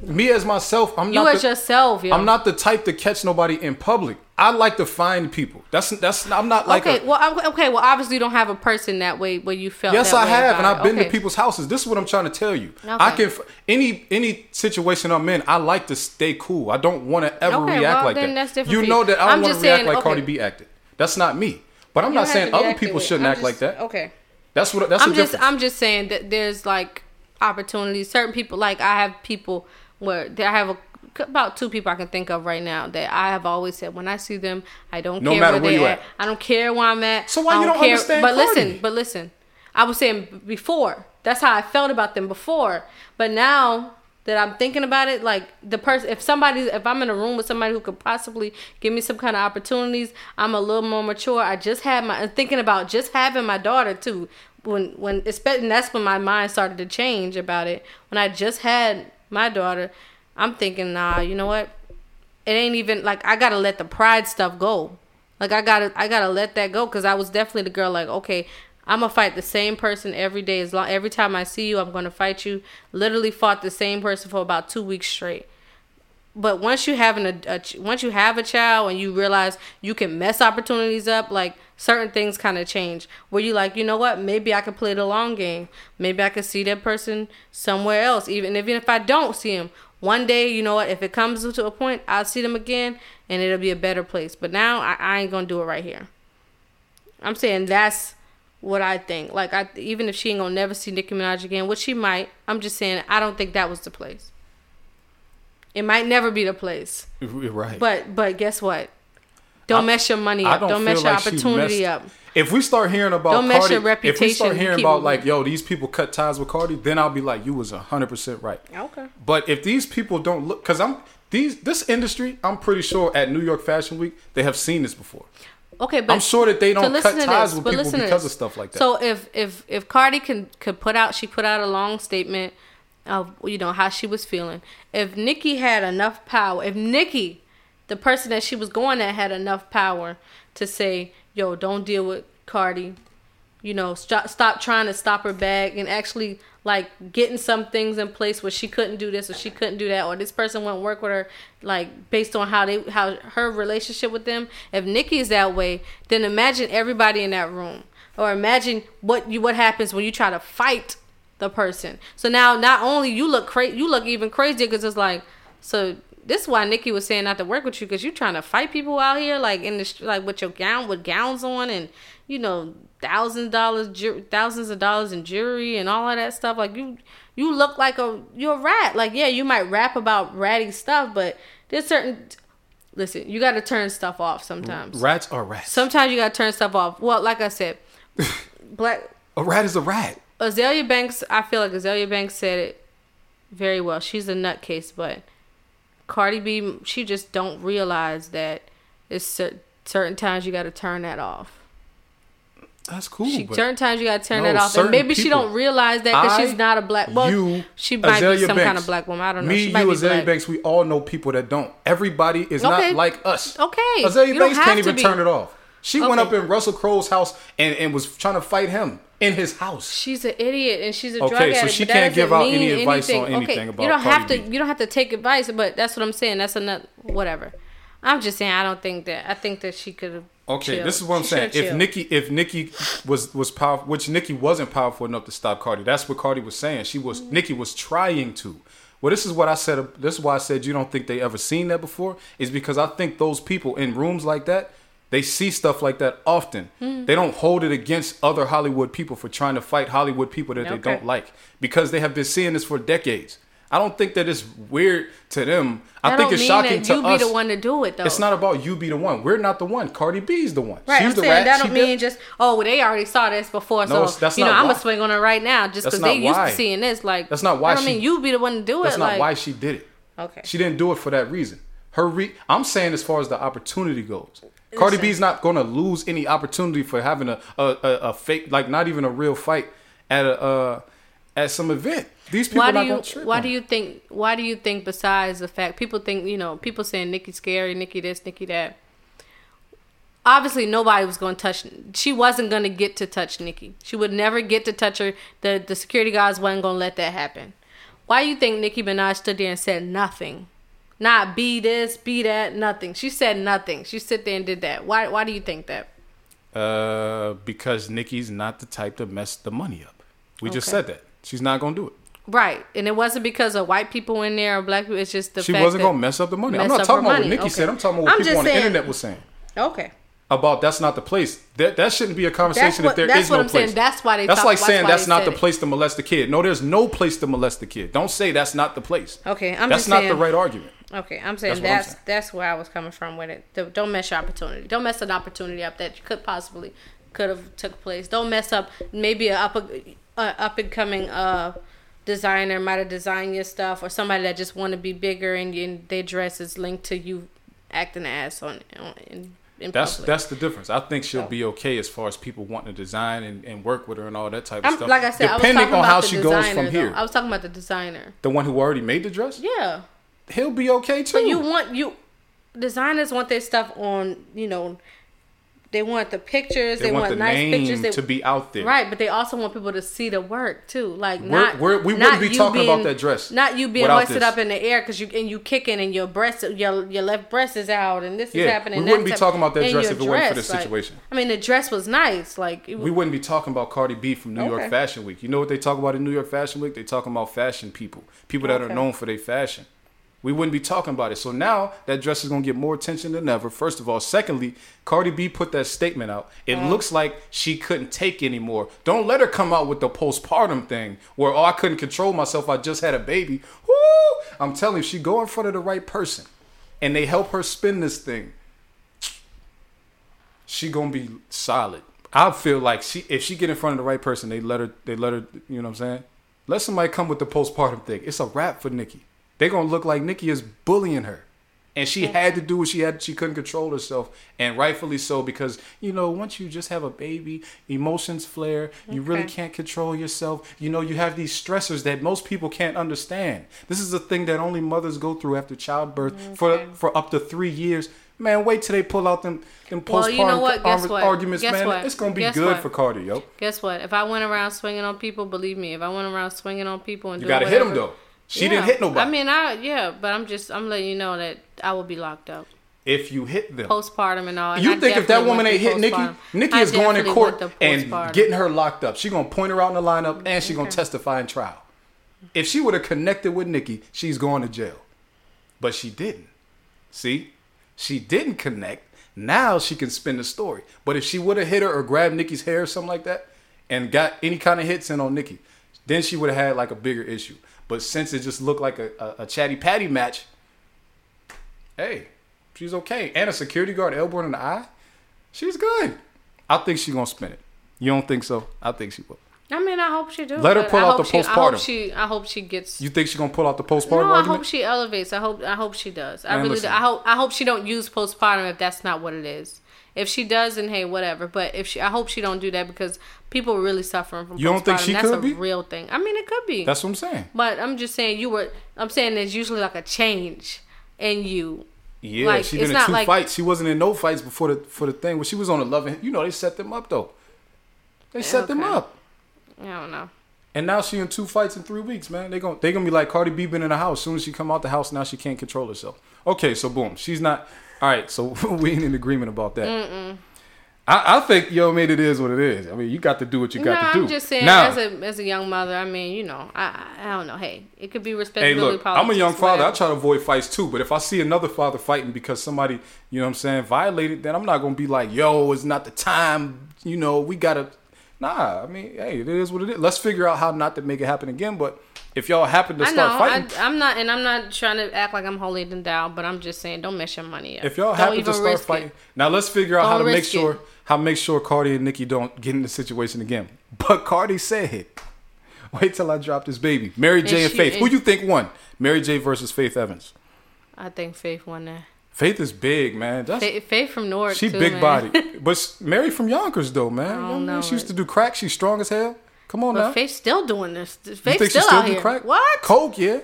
Me as myself, I'm You not as the, yourself, yo. I'm not the type to catch nobody in public. I like to find people. That's that's. I'm not like. okay, a, well, I'm, okay, well, obviously you don't have a person that way where you felt. Yes, that I have, and I've it. been to people's houses. This is what I'm trying to tell you. I can any any situation I'm in. I like to stay cool. I don't want to ever Okay, react well, like that. that's different you know that I don't want to react like okay. Cardi B acted. That's not me. But I'm You not saying other people shouldn't act like that. Okay. That's what. That's I'm just difference. I'm just saying that there's like opportunities. Certain people, like I have people where I have a, about two people I can think of right now that I have always said when I see them, I don't No care matter where, where they're at. at. I don't care where I'm at. So why I you don't care. understand But Cardi? listen, but listen, I was saying before. That's how I felt about them before. But now that I'm thinking about it, like the person, if somebody, if I'm in a room with somebody who could possibly give me some kind of opportunities, I'm a little more mature. I just had my I'm thinking about just having my daughter too. When when especially that's when my mind started to change about it. When I just had my daughter, I'm thinking, nah, you know what? It ain't even like I gotta let the pride stuff go. Like I gotta I gotta let that go because I was definitely the girl. Like okay, I'm gonna fight the same person every day. As long every time I see you, I'm gonna fight you. Literally fought the same person for about two weeks straight. But once you having a, a once you have a child and you realize you can mess opportunities up, like certain things kind of change. Where you like, you know what? Maybe I could play the long game. Maybe I could see that person somewhere else. Even even if I don't see him, one day, you know what? If it comes to a point, I'll see them again, and it'll be a better place. But now I, I ain't gonna do it right here. I'm saying that's what I think. Like I even if she ain't gonna never see Nicki Minaj again, which she might, I'm just saying I don't think that was the place. It might never be the place. right. But but guess what? Don't I- mess your money up. don't Don't, mess your like opportunity messed- up. If we start hearing about Don't mess Cardi, your if we start hearing about it like, yo, these people cut ties with Cardi, then I'll be like, you was hundred percent right. Okay. But if these people don't look, because I'm these this industry, I'm pretty sure at New York Fashion Week they have seen this before. Okay, but I'm sure that they don't cut ties this, with people because of stuff like that. So if if if Cardi can could put out, she put out a long statement of you know how she was feeling. If Nicki had enough power, if Nicki, the person that she was going at, had enough power to say, "Yo, don't deal with Cardi," you know, stop stop trying to stop her back and actually like getting some things in place where she couldn't do this or she couldn't do that or this person wouldn't work with her like based on how they how her relationship with them. If Nicki is that way, then imagine everybody in that room. Or imagine what you what happens when you try to fight the person. So now not only you look crazy, you look even crazier because it's like so. This is why Nicki was saying not to work with you because you're trying to fight people out here, like in the like with your gown with gowns on and you know thousands dollars, ju- thousands of dollars in jewelry and all of that stuff. Like you, you look like a you're a rat. Like yeah, you might rap about ratty stuff, but there's certain. Listen, you got to turn stuff off sometimes. rats are rats. Sometimes you got to turn stuff off. Well, like I said, black a rat is a rat. Azealia Banks, I feel like Azealia Banks said it very well. She's a nutcase, but Cardi B, she just don't realize that it's certain times you got to turn that off. That's cool. She, certain times you got to turn No, that off, and maybe she don't realize that because she's not a black. Well, you, she might Azealia be some kind of black woman. I don't know. Me, she might you, be Azealia black. Banks, we all know people that don't. Everybody is Okay. not like us. Okay. Azealia You Banks can't even be. turn it off. She went up in Russell Crowe's house and, and was trying to fight him in his house. She's an idiot and she's a Okay, drug addict. she but that can't give out any advice on anything. anything okay, about You don't have to. B. You don't have to take advice, but that's what I'm saying. That's another Whatever. I'm just saying. I don't think that. I think that she could have. Okay, this is what I'm saying. If Nicki, if Nicki was was powerful, which Nicki wasn't powerful enough to stop Cardi, that's what Cardi was saying. She was Nicki was trying to. Well, this is what I said. This is why I said you don't think they ever seen that before. Is because I think those people in rooms like that, they see stuff like that often. Hmm. They don't hold it against other Hollywood people for trying to fight Hollywood people that they don't like because they have been seeing this for decades. I don't think that it's weird to them. I That think don't it's mean shocking that to you us. be the one to do it though. It's not about you be the one. We're not the one. Cardi B's the one. Right, She's I'm the saying rat. that don't did- mean just oh well, they already saw this before, No, so that's you know not I'm why. gonna swing on it right now just because they not used to seeing this. Like That's not why I don't she- mean you be the one to do it. That's not like why she did it. okay, She didn't do it for that reason. Her re- I'm saying as far as the opportunity goes, Cardi Listen. B's not going to lose any opportunity for having a a, a a fake like not even a real fight at a uh, at some event. These people why are do not you going to trip. why on do you think why do you think besides the fact people think you know people saying Nicki scary Nicki this Nicki that obviously nobody was going to touch she wasn't going to get to touch Nicki she would never get to touch her the the security guards wasn't going to let that happen why do you think Nicki Minaj stood there and said nothing Not be this, be that, nothing. She said nothing. She sit there and did that. Why? Why do you think that? Uh, because Nicki's not the type to mess the money up. We just said that. She's not gonna do it. Right, and it wasn't because of white people in there or black people. It's just the she wasn't gonna mess up the money. I'm not talking about what. Nicki Okay. said. I'm talking about what I'm people on the internet was saying Okay, about that's not the place. That that shouldn't be a conversation what if there that's what no I'm place. saying. That's why they. That's talk, like saying that's not the it. place to molest the kid. No, there's no place to molest the kid. Don't say that's not the place. Okay, I'm that's just not saying. the right argument. Okay, I'm saying That's what I'm that's saying. that's where I was coming from with it. Don't- Don't mess your opportunity. Don't mess an opportunity up that could possibly could have took place. Don't mess up maybe a a, up and coming uh designer might have designed your stuff or somebody that just want to be bigger and, and their dress is linked to you acting ass on, on in, in That's public. that's the difference. I think she'll So- be okay as far as people wanting to design and, and work with her and all that type of I'm, stuff. like I said, I depending talking on how she designer, goes from though. here. I was talking about the designer. the one who already made the dress, Yeah. he'll be okay too. But you want you designers want their stuff on, you know, they want the pictures, they, they, want, the nice name pictures, they, to be out there. right. But they also want people to see the work too, like We're- not we're- we not wouldn't be talking about that dress not you being hoisted up in the air because you and you kicking and your breast, your your left breast is out and this is happening. we wouldn't be talking about that dress if it wasn't for dress, this like- situation. I mean, the dress was nice, like it We wouldn't be talking about Cardi B from New Okay. York Fashion Week. You know what they talk about in New York Fashion Week? They talking about fashion people, people that are known for their fashion. We wouldn't be talking about it. So now that dress is gonna get more attention than ever. First of all, secondly, Cardi B put that statement out. It Mm. looks like she couldn't take anymore. Don't let her come out with the postpartum thing where oh I couldn't control myself. I just had a baby. Woo! I'm telling you, she go in front of the right person, and they help her spin this thing she gonna be solid. I feel like she if she get in front of the right person, they let her they let her you know what I'm saying? Let somebody come with the postpartum thing. It's a wrap for Nicki. They gonna look like Nicki is bullying her. And she had to do what she had she couldn't control herself. And rightfully so, because you know, once you just have a baby, emotions flare, you really can't control yourself. You know, you have these stressors that most people can't understand. This is a thing that only mothers go through after childbirth mm, for Okay. for up to three years. Man, wait till they pull out them them postpartum Well, you know what? Guess what? arguments, Guess man. what? It's gonna be Guess good what? for Cardi, yo. Guess what? If I went around swinging on people, believe me, if I went around swinging on people and You gotta hit him whatever- though. She Yeah. didn't hit nobody. I mean, I yeah, but I'm just I'm letting you know that I will be locked up if you hit them, postpartum and all. and you I think if that woman ain't hit Nicki. Nicki is going in court and getting her locked up. She gonna point her out in the lineup and she gonna testify in trial. If she would have connected with Nicki, she's going to jail. But she didn't. See, she didn't connect. Now she can spin the story. But if she would have hit her or grabbed Nicki's hair or something like that, and got any kind of hits in on Nicki, then she would have had like a bigger issue. But since it just looked like a, a, a chatty patty match, hey, she's okay. And a security guard elbow in the eye, she's good. I think she's gonna spin it. You don't think so? I think she will. I mean, I hope she do. Let her pull I out the she, I hope postpartum. she. I hope she gets. You think she's gonna pull out the postpartum no, I argument? hope she elevates. I hope. I hope she does. I really. listen. Do. I hope. I hope she don't use postpartum if that's not what it is. If she does, then hey, whatever. But if she, I hope she don't do that because people are really suffering from. You don't think she That's could a be? real thing. I mean, it could be. That's what I'm saying. But I'm just saying you were. I'm saying there's usually like a change in you. Yeah, Like, she been in two like- fights. She wasn't in no fights before the for the thing. When she was on the loving, you know, they set them up though. They set them up, I don't know. and now she in two fights in three weeks, man. They gon' they gonna be like Cardi B been in the house. As soon as she come out the house, now she can't control herself. Okay, so boom, she's not. All right, so we ain't in agreement about that. I, I think yo, made it is what it is. I mean, you got to do what you No, got to do. I'm just saying, now, as a as a young mother, I mean, you know, I I I don't know. Hey, it could be Hey, respectability look, I'm a young politics, father. I try to avoid fights too. But if I see another father fighting because somebody, you know what I'm saying, violated, then I'm not going to be like, yo, it's not the time. You know, we got to. Nah, I mean, hey, it is what it is. Let's figure out how not to make it happen again. But if y'all happen to I start know. fighting, I, I'm not, and I'm not trying to act like I'm holier than thou, but I'm just saying, don't mess your money up. if y'all Don't happen to start risk it. fighting, now let's figure out how to make sure it. how make sure Cardi and Nicki don't get in the situation again. But Cardi said, "Wait till I drop this baby." Mary J and, she- Faith. Who and- you think won? Mary J versus Faith Evans. I think Faith won that. Faith is big, man. That's Faith, Faith from Newark. She too, big man. body, but Mary from Yonkers though, man. I don't what I mean? know She used to do crack. She's strong as hell. Come on But now. Faith's still doing this. Faith's she still, still out here. crack? What? Coke, yeah.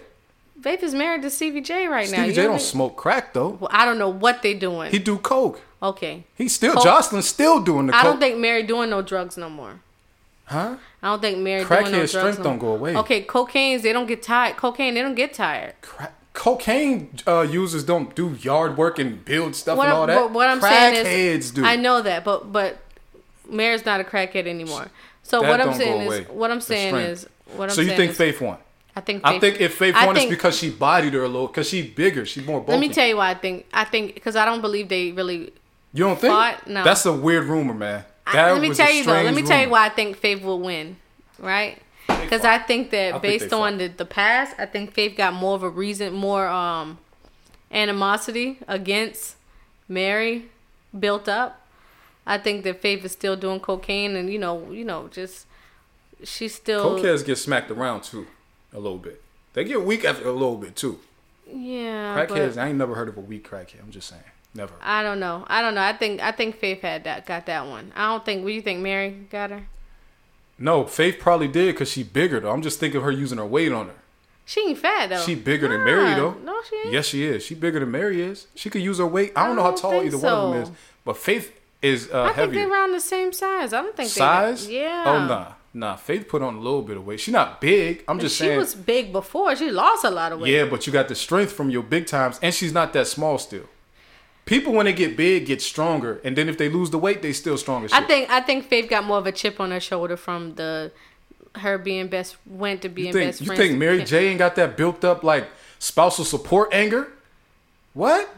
Faith is married to Stevie J right now. Stevie You J don't smoke crack though. Well, I don't know what they doing. He do coke. okay. He's still Coke- Joseline's still doing the I coke. don't think Mary doing no drugs no more. huh? I don't think Mary Crackhead doing no drugs. strength no don't go away. Okay, cocaine's they don't get tired. Cocaine they don't get tired. Crack. cocaine uh, users don't do yard work and build stuff What and I'm, all that. what, what I'm saying Crackheads is, do. I know that, but but Mary's not a crackhead anymore. So That what I'm saying is, what I'm saying is, what I'm saying. so you think is, Faith won? I think I think if Faith I won, it's because she bodied her a little, because she bigger, she's more bulky. Let me tell you why I think. I think because I don't believe they really. You don't think? No. That's a weird rumor, man. I- let me was tell a you though. Let me tell you why I think Faith will win. Right? Because. I think that I based they on the, the past, I think Faith got more of a reason, more um animosity against Mary built up. I think that Faith is still doing cocaine, and you know, you know, just she's still Cokeheads get smacked around too, a little bit. They get weak after a little bit too. yeah. Crackheads, but I ain't never heard of a weak crackhead. I'm just saying, never. I don't know. I don't know. I think I think Faith had that got that one. I don't think. What do you think? Mary got her. No, Faith probably did because she bigger though. I'm just thinking of her using her weight on her. She ain't fat though. She bigger than Mary though. No, she ain't. Yes, she is. She bigger than Mary is. She could use her weight. I don't, I know how tall either one of them is, but Faith is uh, I think they're around the same size. I don't think Size? They, yeah. Oh nah, nah. Faith put on a little bit of weight. She's not big. I'm But just she saying. She was big before. She lost a lot of weight. Yeah, but you got the strength from your big times, and she's not that small still. People when they get big get stronger, and then if they lose the weight, they still stronger. I think I think Faith got more of a chip on her shoulder from the her being best went to being you think best you friends. think Mary. J ain't got that built up like spousal support anger? What?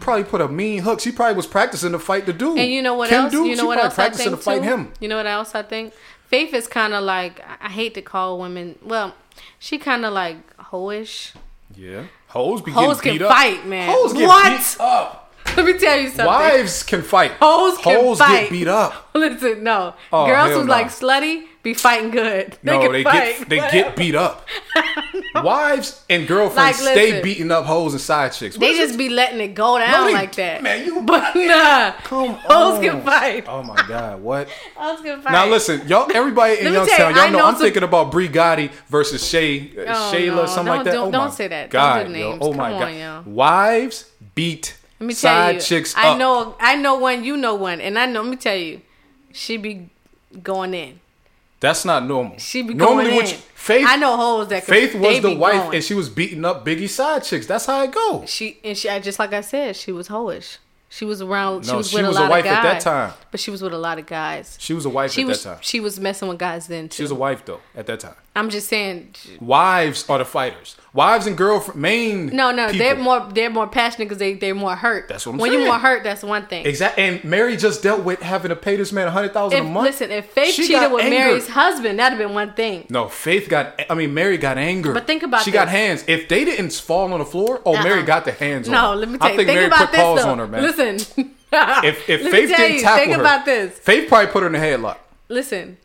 Probably put a mean hook. She probably was practicing to fight the dude. And you know what Kim else? Dude, you know what else I think to fight too? him. You know what else I think? Faith is kind of like I hate to call women. Well, she kind of like hoish. Yeah, hoes be Hoes can beat up. fight, man. Hoes get What? beat up. Let me tell you something. Wives can fight. Hoes can get fight. Get beat up. Listen, no. Oh, Girls who's no. like slutty be fighting good. They no, can they fight. get they whatever. get beat up. Wives and girlfriends Like, stay listen. beating up hoes and side chicks. They just it? be letting it go down No, they- like that. man, you- But nah. Come Hoes on. can fight. Oh my god, what? Hoes can fight. Now listen, y'all. Everybody in Let me tell Youngstown, you, y'all know, know I'm some- thinking about Bree Gotti versus Shay, uh, Oh, Shayla, no. something like that. don't- oh don't my say that. Don't do God, names. yo. Oh my Come god. on, yo. Wives beat Let me tell you, chicks I up. know, I know one, you know one, and I know. Let me tell you, she be going in. That's not normal. She be Normally, going in. Faith, I know hoes that. Can, Faith was the wife, going. and she was beating up Biggie side chicks. That's how it goes. She and she, I- just like I said, she was hoish. She was around. She No, was she with was a a wife of guys. at that time. But she was with a lot of guys. She was a wife She at was. that time. She was messing with guys then too. She was a wife though at that time. I'm just saying. Wives are the fighters. Wives and girlfriend main. No, no, people. they're more. They're more passionate because they they're more hurt. That's what I'm when saying. When you're more hurt, that's one thing. Exactly. And Mary just dealt with having to pay this man a hundred thousand a month. listen, if Faith She cheated with anger. Mary's husband, that'd have been one thing. No, Faith got. I mean, Mary got anger. But think about She got hands. If they didn't fall on the floor, oh, Mary Uh-uh. got the hands. No, her. let me tell I think Think Mary about put this paws though. on her, man. Listen. if if Faith didn't you, tackle think her, about this. Faith probably put her in the headlock. Listen.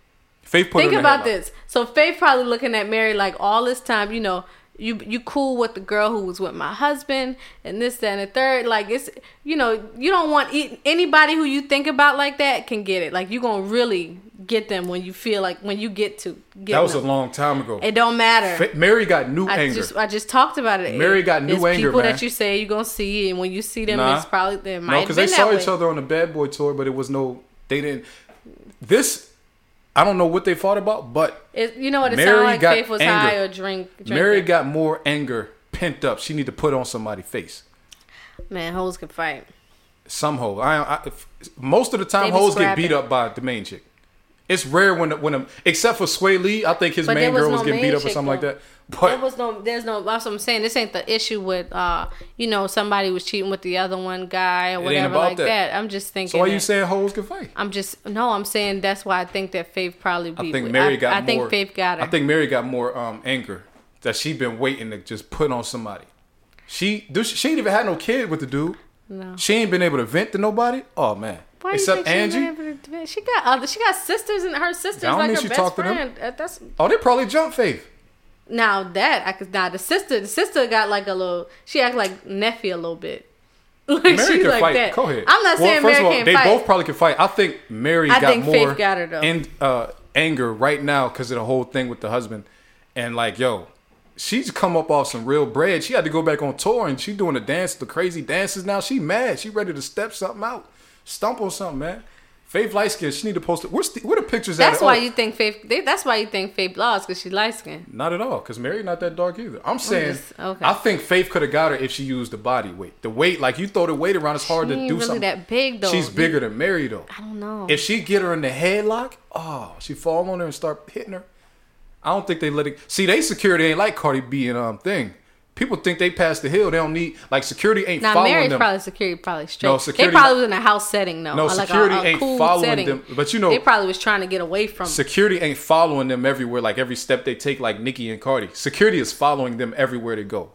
Faith put Think her in about this. So Faith probably looking at Mary like all this time, you know, you you cool with the girl who was with my husband and this, that, and the third. Like it's you know, you don't want e- anybody who you think about like that can get it. Like you gonna really get them when you feel like when you get to get That was a long time ago. It don't matter. Fa- Mary got new I anger. just I just talked about it. Mary got new There's anger, people man. that you say you're gonna see, and when you see them, Nah. it's probably they might no, because they saw way. each other on the Bad Boy tour, but it was no. They didn't. This, I don't know what they fought about, but It, you know what? It Mary sounded like got Faith was anger. high or drink. drinking. Mary got more anger pent up. She need to put on somebody's face. man, hoes can fight. Some hoe. I, I most of the time hoes get beat up by the main chick. It's rare when when a, except for Swae Lee, I think his But main there was girl was getting beat up or something like that. But there was no, there's no. That's what I'm saying. This ain't the issue with, uh, you know, somebody was cheating with the other one guy or whatever like that. that. I'm just thinking. so why you saying hoes can fight? I'm just no. I'm saying that's why I think that Faith probably beat. I think Mary I, got I more. think Faith got her. I think Mary got more um, anger that she been waiting to just put on somebody. She she, she ain't even had no kid with the dude. No. She ain't been able to vent to nobody. Oh man, Why except you she Angie. to- She got other. She got sisters and her sisters like her she best talked to them. friend. Uh, That's Oh, they probably jumped Faith. Now that I could. Now the sister, the sister got like a little. She act like nephew a little bit. Like Mary she's can like fight. that. Go ahead. I'm not Well, saying first Mary of all, can't they fight. both probably can fight. I think Mary I got think more Faith got her, though. in uh, anger right now because of the whole thing with the husband. And like, yo, she's come up off some real bread. She had to go back on tour and she doing the dance, the crazy dances now. She mad. She ready to step something out, stump on something, man. Faith light skin. She need to post it. Where's the, where the pictures That's at? why Oh, you think Faith. They, that's why you think Faith lost because she light skinned. Not at all, because Mary not that dark either. I'm saying, just- okay. I think Faith could have got her if she used the body weight. The weight, like you throw the weight around, it's hard She to do really something. that big though. She's bigger than Mary though. I don't know. If she get her in the headlock, oh, she fall on her and start hitting her. I don't think they let it. See, they security ain't like Cardi B and um thing. People think they passed the hill. They don't need like security ain't following them. now following Mary's them. probably security probably straight. No, security- they probably was in a house setting though. No, like security a ain't cool following setting. them. But you know, they probably was trying to get away from. security ain't following them everywhere. Like every step they take, like Nicki and Cardi. Security is following them everywhere they go.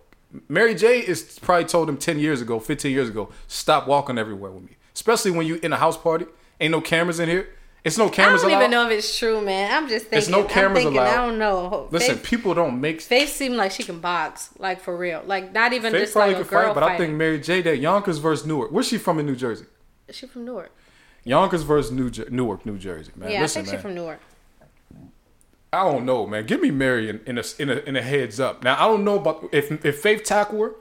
Mary J is probably told them ten years ago, fifteen years ago, stop walking everywhere with me. Especially when you in a house party, ain't no cameras in here. It's no cameras. I don't allowed. even know if it's true, man. I'm just thinking. It's no cameras I'm thinking, I don't know. Listen, Faith, people don't make. Faith seemed like she can box, like for real, like not even Faith just probably like a girl fight, but I think Mary J. That Yonkers versus Newark. Where's she from in New Jersey? she from Newark. Yonkers versus New Jer- Newark, New Jersey, man. Yeah, Listen, I think man. she from Newark. I don't know, man. Give me Mary in, in a in a in a heads up. Now I don't know about if if Faith tackle her,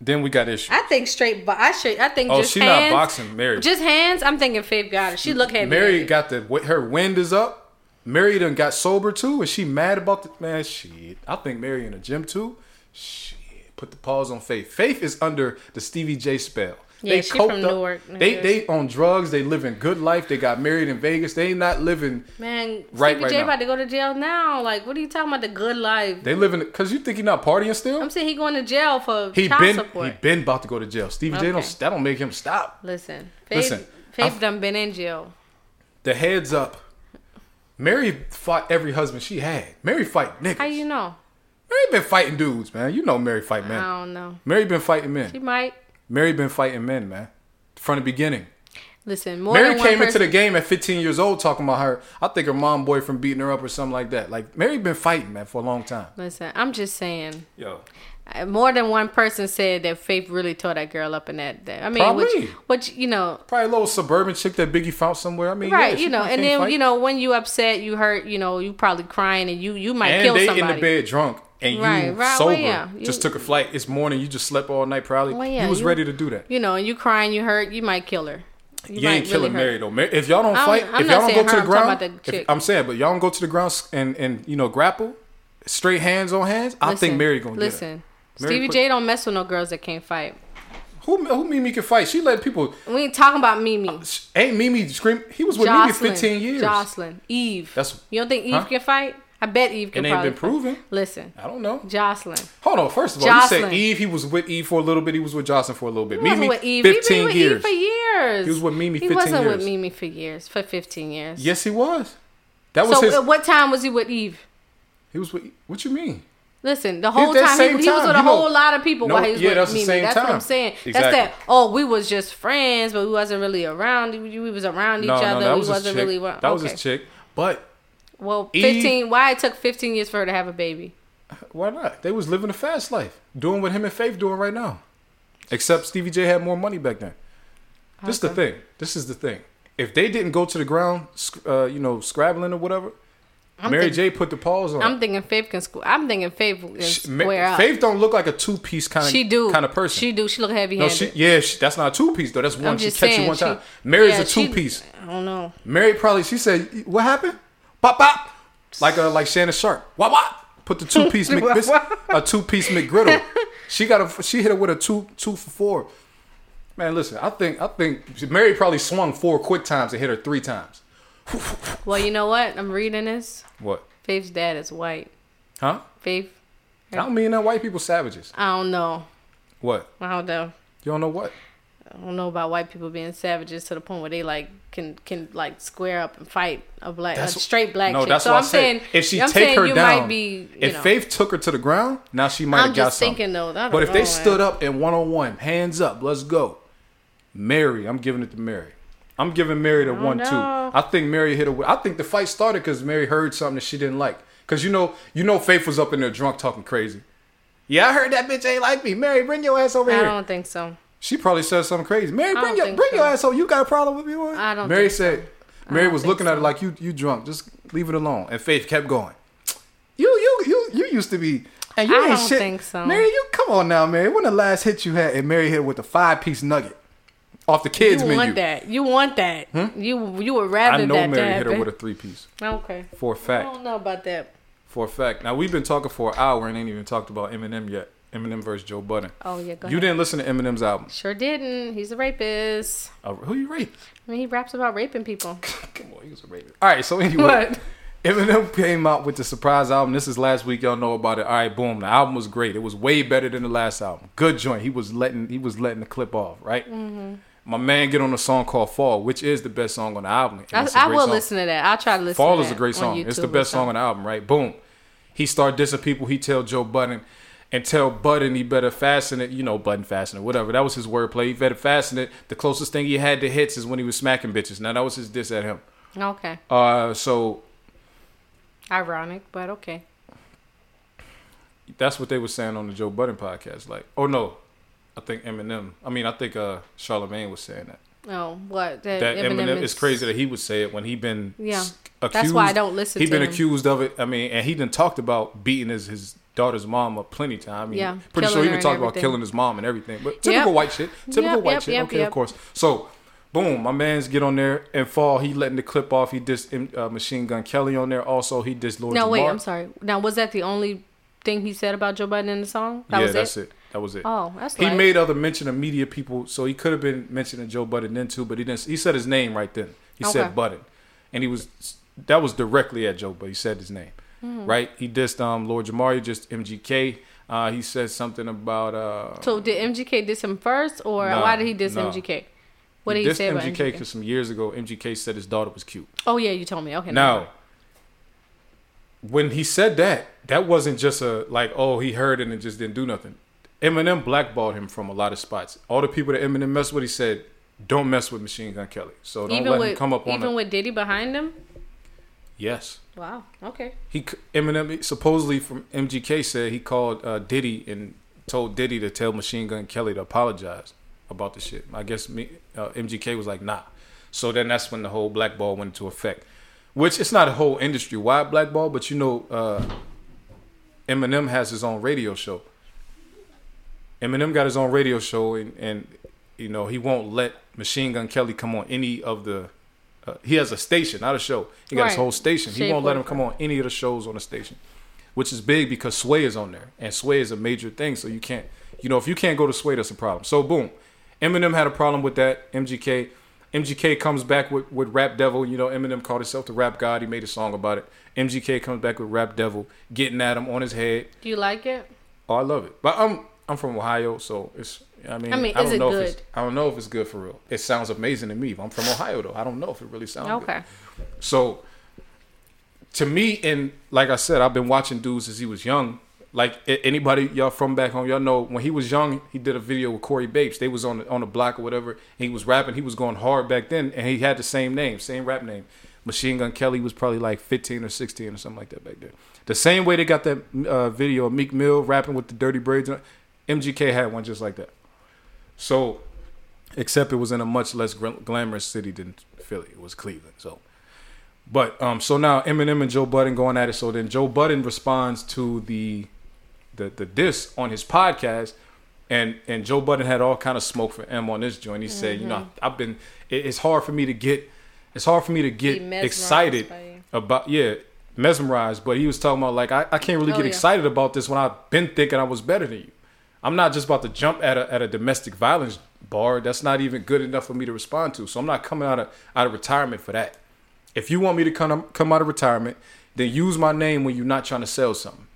then we got issue. I think straight, but I straight. I think Oh, just she not boxing, Mary. Just hands. I'm thinking Faith got it. She look heavy. Mary got the her wind is up. Mary done got sober too, and she mad about the man. Shit, I think Mary in the gym too. Shit, put the pause on Faith. Faith is under the Stevie J spell. Yeah, she from up. Newark, New They Jersey. they on drugs. They living good life. They got married in Vegas. They not living. Man, Right, Stevie right J now. about to go to jail now. Like, what are you talking about? The good life. They living because you think he not partying still. I'm saying he going to jail for He child been support. he been about to go to jail. Stevie J don't that don't make him stop. Listen, Faith, Listen, Faith I'm- done been in jail. The heads up. Mary fought every husband she had. Mary fight niggas. How you know? Mary been fighting dudes, man. You know Mary fight men. I don't know. Mary been fighting men. She might. Mary been fighting men, man. From the beginning. Listen, more Mary than one came into the game at 15 years old talking about her. I think her mom boyfriend beating her up or something like that. Like Mary been fighting, man, for a long time. Listen, I'm just saying. Yo. More than one person said that Faith really tore that girl up in that. that I mean, Probably. which, which you know, Probably a little suburban chick that Biggie found somewhere. I mean, right? yeah, you know, and then fight. you know when you upset, you hurt. You know, you probably crying and you you might and kill they somebody. in the bed drunk and you Right, right, well, sober yeah. You- just took a flight. It's morning. You just slept all night probably. Well, yeah, you was you- ready to do that. You know, and you crying, you hurt, you might kill her. You, might ain't killing really. Mary though. If y'all don't I'm- fight, I'm if y'all don't go saying to the I'm ground, if- I'm saying, but y'all don't go to the ground and and you know grapple, straight hands on hands. I think Mary gonna listen. Mary Stevie put- J don't mess with no girls that can't fight. Who who Mimi can fight? She let people. We ain't talking about Mimi. Uh, ain't Mimi scream? He was with Joseline, Mimi 15 years. Joseline, Eve. That's- you don't think Eve Huh? can fight? I bet Eve can. It ain't been fight. proven. Listen, I don't know. Joseline. Hold on. First of all, Joseline. you said Eve. He was with Eve for a little bit. He was with Joseline for a little bit. He wasn't Mimi, with Eve. He 15 been with years. Eve for years. He was with Mimi He wasn't with. Mimi for years. For fifteen years. Yes, he was. That was So his. at what time was he with Eve? he was with. What you mean? Listen, the whole time, he, he was with a know- whole lot of people No, while he was yeah, with that's the Mimi. same that's what I'm time. saying. That's that. Oh, we was just friends, but we wasn't really around. We we was around each No, other. no, that we was his wasn't chick. really. around. That was okay. his chick. But Well, Eve- fifteen. Why it took fifteen years for her to have a baby? why not? They was living a fast life, doing what him and Faith doing right now. Except Stevie J had more money back then. This is the thing. This is the thing. If they didn't go to the ground, uh, you know, scrabbling or whatever, Mary think- J put the pause on. I'm thinking Faith can. Squ- I'm thinking Faith can square up. Faith don't look like a two piece kind of she do kind of person. She do. She look heavy no, she yeah, she, that's not a two piece though. That's one. I'm She catch you one she- time. Mary's yeah, a two piece. I don't know. Mary probably she said, "What happened? Pop pop." Like a like Shannon Sharpe. Wop wop. Put the two piece McBis- a two piece McGriddle. she got a she hit her with a two two for four. Man, listen, I think I think Mary probably swung four quick times and hit her three times. Well, you know what? I'm reading this. What? Faith's dad is white. Huh? Faith. I don't mean that white people savages. I don't know. What? I don't know. You don't know what? I don't know about white people being savages to the point where they like can can like square up and fight a black a straight black No, chick. that's so what I'm saying if she I'm take her you down, might be. You if know, Faith took her to the ground, now she might I'm have got something. thinking though. But if they stood up in one on one, hands up, let's go. Mary, I'm giving it to Mary. I'm giving Mary the oh, one two. I think Mary hit her. I think the fight started because Mary heard something that she didn't like. Cause you know, you know, Faith was up in there drunk talking crazy. Yeah, I heard that bitch ain't like me. Mary, bring your ass over I here. I don't think so. She probably said something crazy. Mary, bring your bring so. your ass over. You got a problem with me? Boy? I don't Mary think said. Mary was looking at her like you you drunk. Just leave it alone. And Faith kept going. You you you you used to be. And you I ain't don't shit. think so. Mary, you come on now, Mary. When the last hit you had, and Mary hit with a five piece nugget. Off the kids you menu. want that. You want that. You you would rather I know that Mary hit her with a three piece okay. for a fact. I don't know about that. For a fact. Now we've been talking for an hour and ain't even talked about Eminem yet. Eminem versus Joe Budden. Oh yeah, go You ahead. didn't listen to Eminem's album. Sure didn't. He's a rapist. Uh, who you rape? I mean, he raps about raping people. Come on, he was a rapist. All right, so anyway, What? Eminem came out with the surprise album. This is last week. Y'all know about it. All right, boom. The album was great. It was way better than the last album. Good joint. He was letting he was letting the clip off. Right. Mm-hmm. My man get on a song called Fall, which is the best song on the album. I, I will song. listen to that. I'll try to listen. To that. Fall to is a great song. It's the best song on the album, right? Boom. He start dissing people. He tell Joe Budden and tell Budden he better fasten it. You know, Budden fasten it, whatever. That was his wordplay. He better fasten it. The closest thing he had to hits is when he was smacking bitches. Now that was his diss at him. Okay. Uh, so Ironic, but okay. that's what they were saying on the Joe Budden podcast. Like, oh no, I think Eminem. I mean, I think uh Charlemagne was saying that. Oh, what? That, That Eminem, Eminem it's crazy that he would say it when he been Yeah. s- That's why I don't listen He been him. accused of it. I mean, and he done talked about beating his his daughter's mom up plenty of time. I mean, Yeah, pretty sure he even talked about killing his mom and everything. But typical Yep. white shit. Typical Yep, white yep, shit. okay, of course. So. Boom, my man's get on there and fall. He letting the clip off. He dissed uh, Machine Gun Kelly on there. Also, he dissed Lord No, wait. I'm sorry. Now, was that the only thing he said about Joe Budden in the song? That yeah, was that's it. it. That was it. Oh, that's He light. made other mention of media people, so he could have been mentioning Joe Budden then too, but he didn't. He said his name right then. He Okay. said Budden, and he was that was directly at Joe, but he said his name, Mm-hmm. right? He dissed um Lord Jamar, just MGK. Uh, he said something about uh. So did MGK diss him first, or Nah, why did he diss nah. MGK? What did he, say about MGK MGK? because some years ago, MGK said his daughter was cute. Oh yeah, you told me. Okay. Now, when he said that, that wasn't just a like, oh, he heard it and just didn't do nothing. Eminem blackballed him from a lot of spots. All the people that Eminem messed with, he said, don't mess with Machine Gun Kelly. So don't even let with him come up on even it. with Diddy behind him. yes. Wow. Okay. He Eminem supposedly from MGK said he called uh, Diddy and told Diddy to tell Machine Gun Kelly to apologize about the shit. I guess me uh, MGK was like nah. So then that's when the whole blackball went into effect. Which it's not a whole industry wide blackball, but you know, uh, Eminem has his own radio show. Eminem got his own radio show, and, and you know he won't let Machine Gun Kelly come on any of the. Uh, he has a station, not a show. He got his whole station. He won't let him come on any of the shows on the station, which is big because Sway is on there, and Sway is a major thing. So you can't, you know, if you can't go to Sway, that's a problem. So boom, Eminem had a problem with that. MGK, MGK comes back with with Rap Devil. You know, Eminem called himself the Rap God. He made a song about it. MGK comes back with Rap Devil, getting at him on his head. Do you like it? Oh, I love it. But I'm I'm from Ohio, so it's. I mean, I mean, I don't know good? if it's. I don't know if it's good for real. It sounds amazing to me. I'm from Ohio, though. I don't know if it really sounds good. Okay. So, to me, and like I said, I've been watching dudes since he was young. Like anybody y'all from back home, y'all know when he was young, he did a video with Corey Bates. They was on the, on the block or whatever. He was rapping. He was going hard back then, and he had the same name, same rap name. Machine Gun Kelly was probably like 15 or 16 or something like that back then. The same way they got that uh, video of Meek Mill rapping with the dirty braids. MGK had one just like that. So, except it was in a much less glamorous city than Philly. It was Cleveland. So, but um, so now Eminem and Joe Budden going at it. So then Joe Budden responds to the the the diss on his podcast, and and Joe Budden had all kind of smoke for M on this joint. He said, you know, I've been. It, it's hard for me to get. It's hard for me to get excited about yeah mesmerized. But he was talking about like I, I can't really Oh, get yeah. excited about this when I've been thinking I was better than you. I'm not just about to jump at a at a domestic violence bar. That's not even good enough for me to respond to. So I'm not coming out of out of retirement for that. If you want me to come come out of retirement, then use my name when you're not trying to sell something.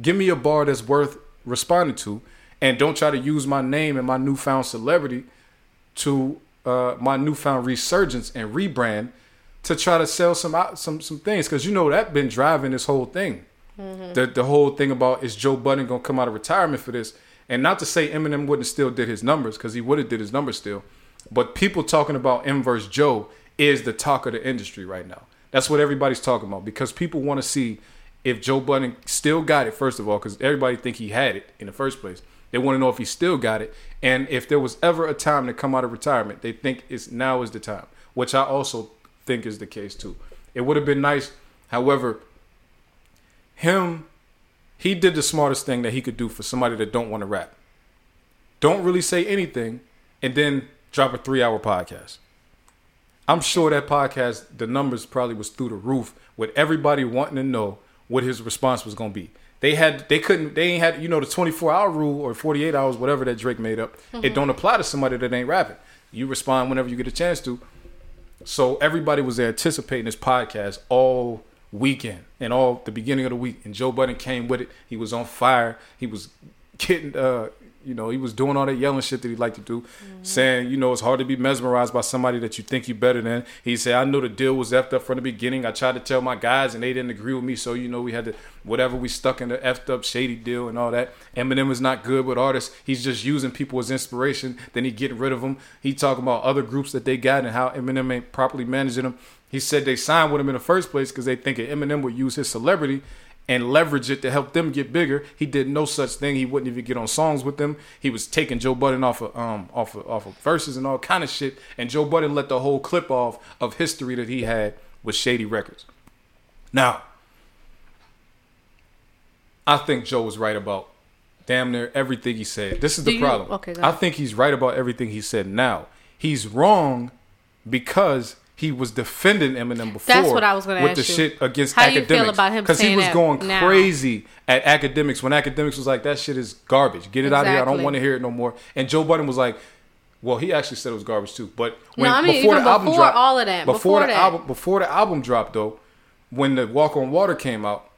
Give me a bar that's worth responding to, and don't try to use my name and my newfound celebrity to uh, my newfound resurgence and rebrand to try to sell some some some things because you know that been driving this whole thing. Mm-hmm. The the whole thing about is Joe Budden gonna come out of retirement for this, and not to say Eminem wouldn't still did his numbers because he would have did his numbers still, but people talking about M versus Joe is the talk of the industry right now. That's what everybody's talking about because people want to see if Joe Budden still got it first of all because everybody think he had it in the first place. They want to know if he still got it, and if there was ever a time to come out of retirement, they think it's now is the time, which I also think is the case too. It would have been nice, however, him he did the smartest thing that he could do for somebody that don't want to rap. Don't really say anything, and then drop a three hour podcast. I'm sure that podcast, the numbers probably was through the roof with everybody wanting to know what his response was gonna be. They had they couldn't they ain't had you know the 24 hour rule or 48 hours whatever that Drake made up. It mm-hmm. don't apply to somebody that ain't rapping. You respond whenever you get a chance to. So everybody was anticipating this podcast all weekend and all the beginning of the week. And Joe Budden came with it. He was on fire. He was getting uh you know, he was doing all that yelling shit that he liked to do, saying, you know, it's hard to be mesmerized by somebody that you think you're better than. He said, I know the deal was effed up from the beginning. I tried to tell my guys and they didn't agree with me. So, you know, we had to, whatever we stuck in the effed up shady deal and all that. Eminem is not good with artists. He's just using people as inspiration. Then he getting rid of them. He talking about other groups that they got and how Eminem ain't properly managing them. He said they signed with him in the first place because they think Eminem would use his celebrity and leverage it to help them get bigger. He did no such thing. He wouldn't even get on songs with them. He was taking Joe Budden off of um off of, off of verses and all kind of shit. And Joe Budden let the whole clip off of history that he had with Shady Records. Now, I think Joe was right about damn near everything he said. This is the you- problem. okay, I think he's right about everything he said now. He's wrong because he was defending Eminem before That's what I was gonna with ask the you. shit against How you academics feel about him Because he was going now? crazy at academics when academics was like that shit is garbage. Get it out of here. I don't want to hear it no more. And Joe Budden was like, well, he actually said it was garbage too. But when I mean, before the album before dropped, all of that, before, before the that. album, before the album dropped though, when the Walk on Water came out,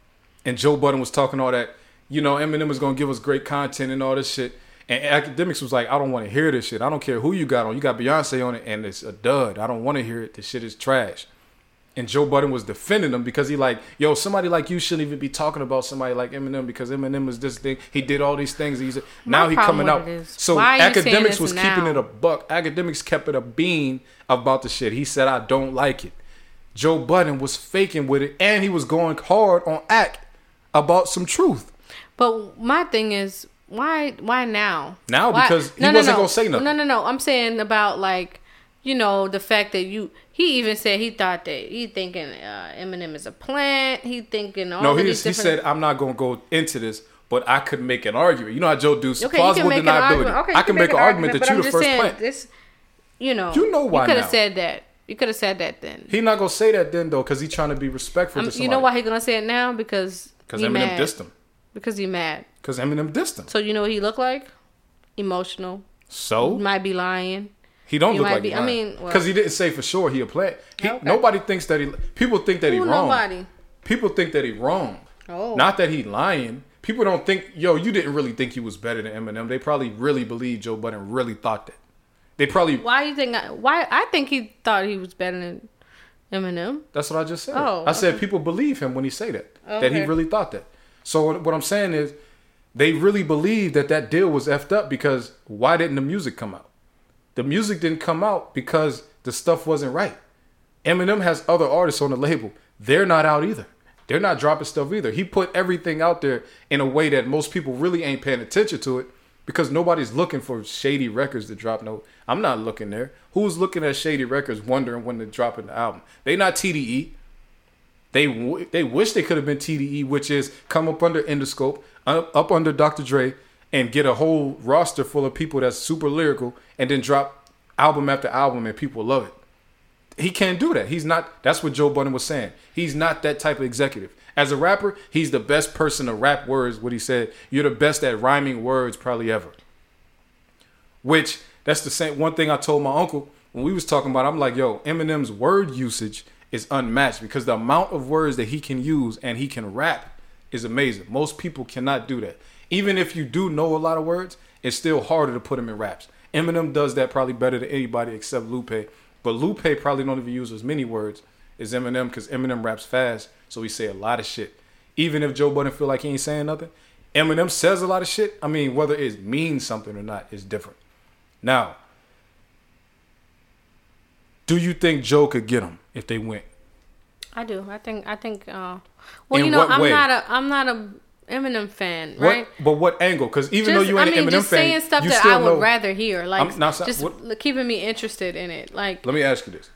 and Joe Budden was talking all that, you know, Eminem was gonna give us great content and all this shit. And academics was like, I don't want to hear this shit. I don't care who you got on. You got Beyonce on it, and it's a dud. I don't want to hear it. This shit is trash. And Joe Budden was defending him because he like, yo, somebody like you shouldn't even be talking about somebody like Eminem because Eminem is this thing. He did all these things. He's now he coming out. So why are you saying academics was now? keeping it a buck. Academics kept it a bean about the shit. He said, I don't like it. Joe Budden was faking with it, and he was going hard on act about some truth. But my thing is, why why now? Now, Why- because he wasn't gonna say nothing. No, no, no. I'm saying about like, you know, the fact that you. He even said he thought that he thinking uh, Eminem is a plant. He thinking all No, he, he different. said, I'm not going to go into this, but I could make an argument. You know how Joe do okay, you plausible can make an deniability. argument. Okay, you I can make an argument that but you're I'm the just first saying, plant. This, you know, You know why You could have said that. You could have said that then. He not going to say that then, though, because he's trying to be respectful Um, you know why he gonna say it now? Because Because he Eminem mad. dissed him. Because he mad. Because Eminem dissed him. So you know what he looked like? Emotional. So He might be lying. he don't he look like be- he I mean, well- because he didn't say for sure he a plant. He, Okay. Nobody thinks that he. People think that he wrong. nobody? People think that he wrong. Oh. Not that he lying. People don't think, yo, you didn't really think he was better than Eminem. They probably really believe Joe Budden really thought that. They probably. Why you think? I, why I think he thought he was better than Eminem. That's what I just said. Oh, I said people believe him when he say that. That he really thought that. So what- what I'm saying is, they really believe that that deal was effed up because why didn't the music come out? The music didn't come out because the stuff wasn't right. Eminem has other artists on the label. They're not out either. They're not dropping stuff either. He put everything out there in a way that most people really ain't paying attention to it because nobody's looking for shady records to drop. No, I'm not looking there. Who's looking at shady records wondering when they're dropping the album? They not TDE. They w- they wish they could have been TDE, which is come up under Interscope, up, up under Dr. Dre, and get a whole roster full of people that's super lyrical, and then drop album after album, and people love it. He can't do that. He's not. That's what Joe Budden was saying. He's not that type of executive. As a rapper, he's the best person to rap words. What he said, you're the best at rhyming words probably ever. Which that's the same one thing I told my uncle when we was talking about. it, I'm like, yo, Eminem's word usage is unmatched because the amount of words that he can use and he can rap is amazing. Most people cannot do that. Even if you do know a lot of words, it's still harder to put them in raps. Eminem does that probably better than anybody except Lupe. But Lupe probably don't even use as many words as Eminem because Eminem raps fast, so he say a lot of shit. Even if Joe Budden feel like he ain't saying nothing, Eminem says a lot of shit. I mean, whether it means something or not is different. Now, do you think Joe could get him if they went? I do. I think. I think. Uh, well, In you know, I'm way? not a. I'm not a Eminem fan, right? What, but what angle? Because even though Just- you ain't I mean, an Eminem just fan, saying stuff that I would know. rather hear, like I'm not just what- keeping me interested in it. Like, Let me ask you this: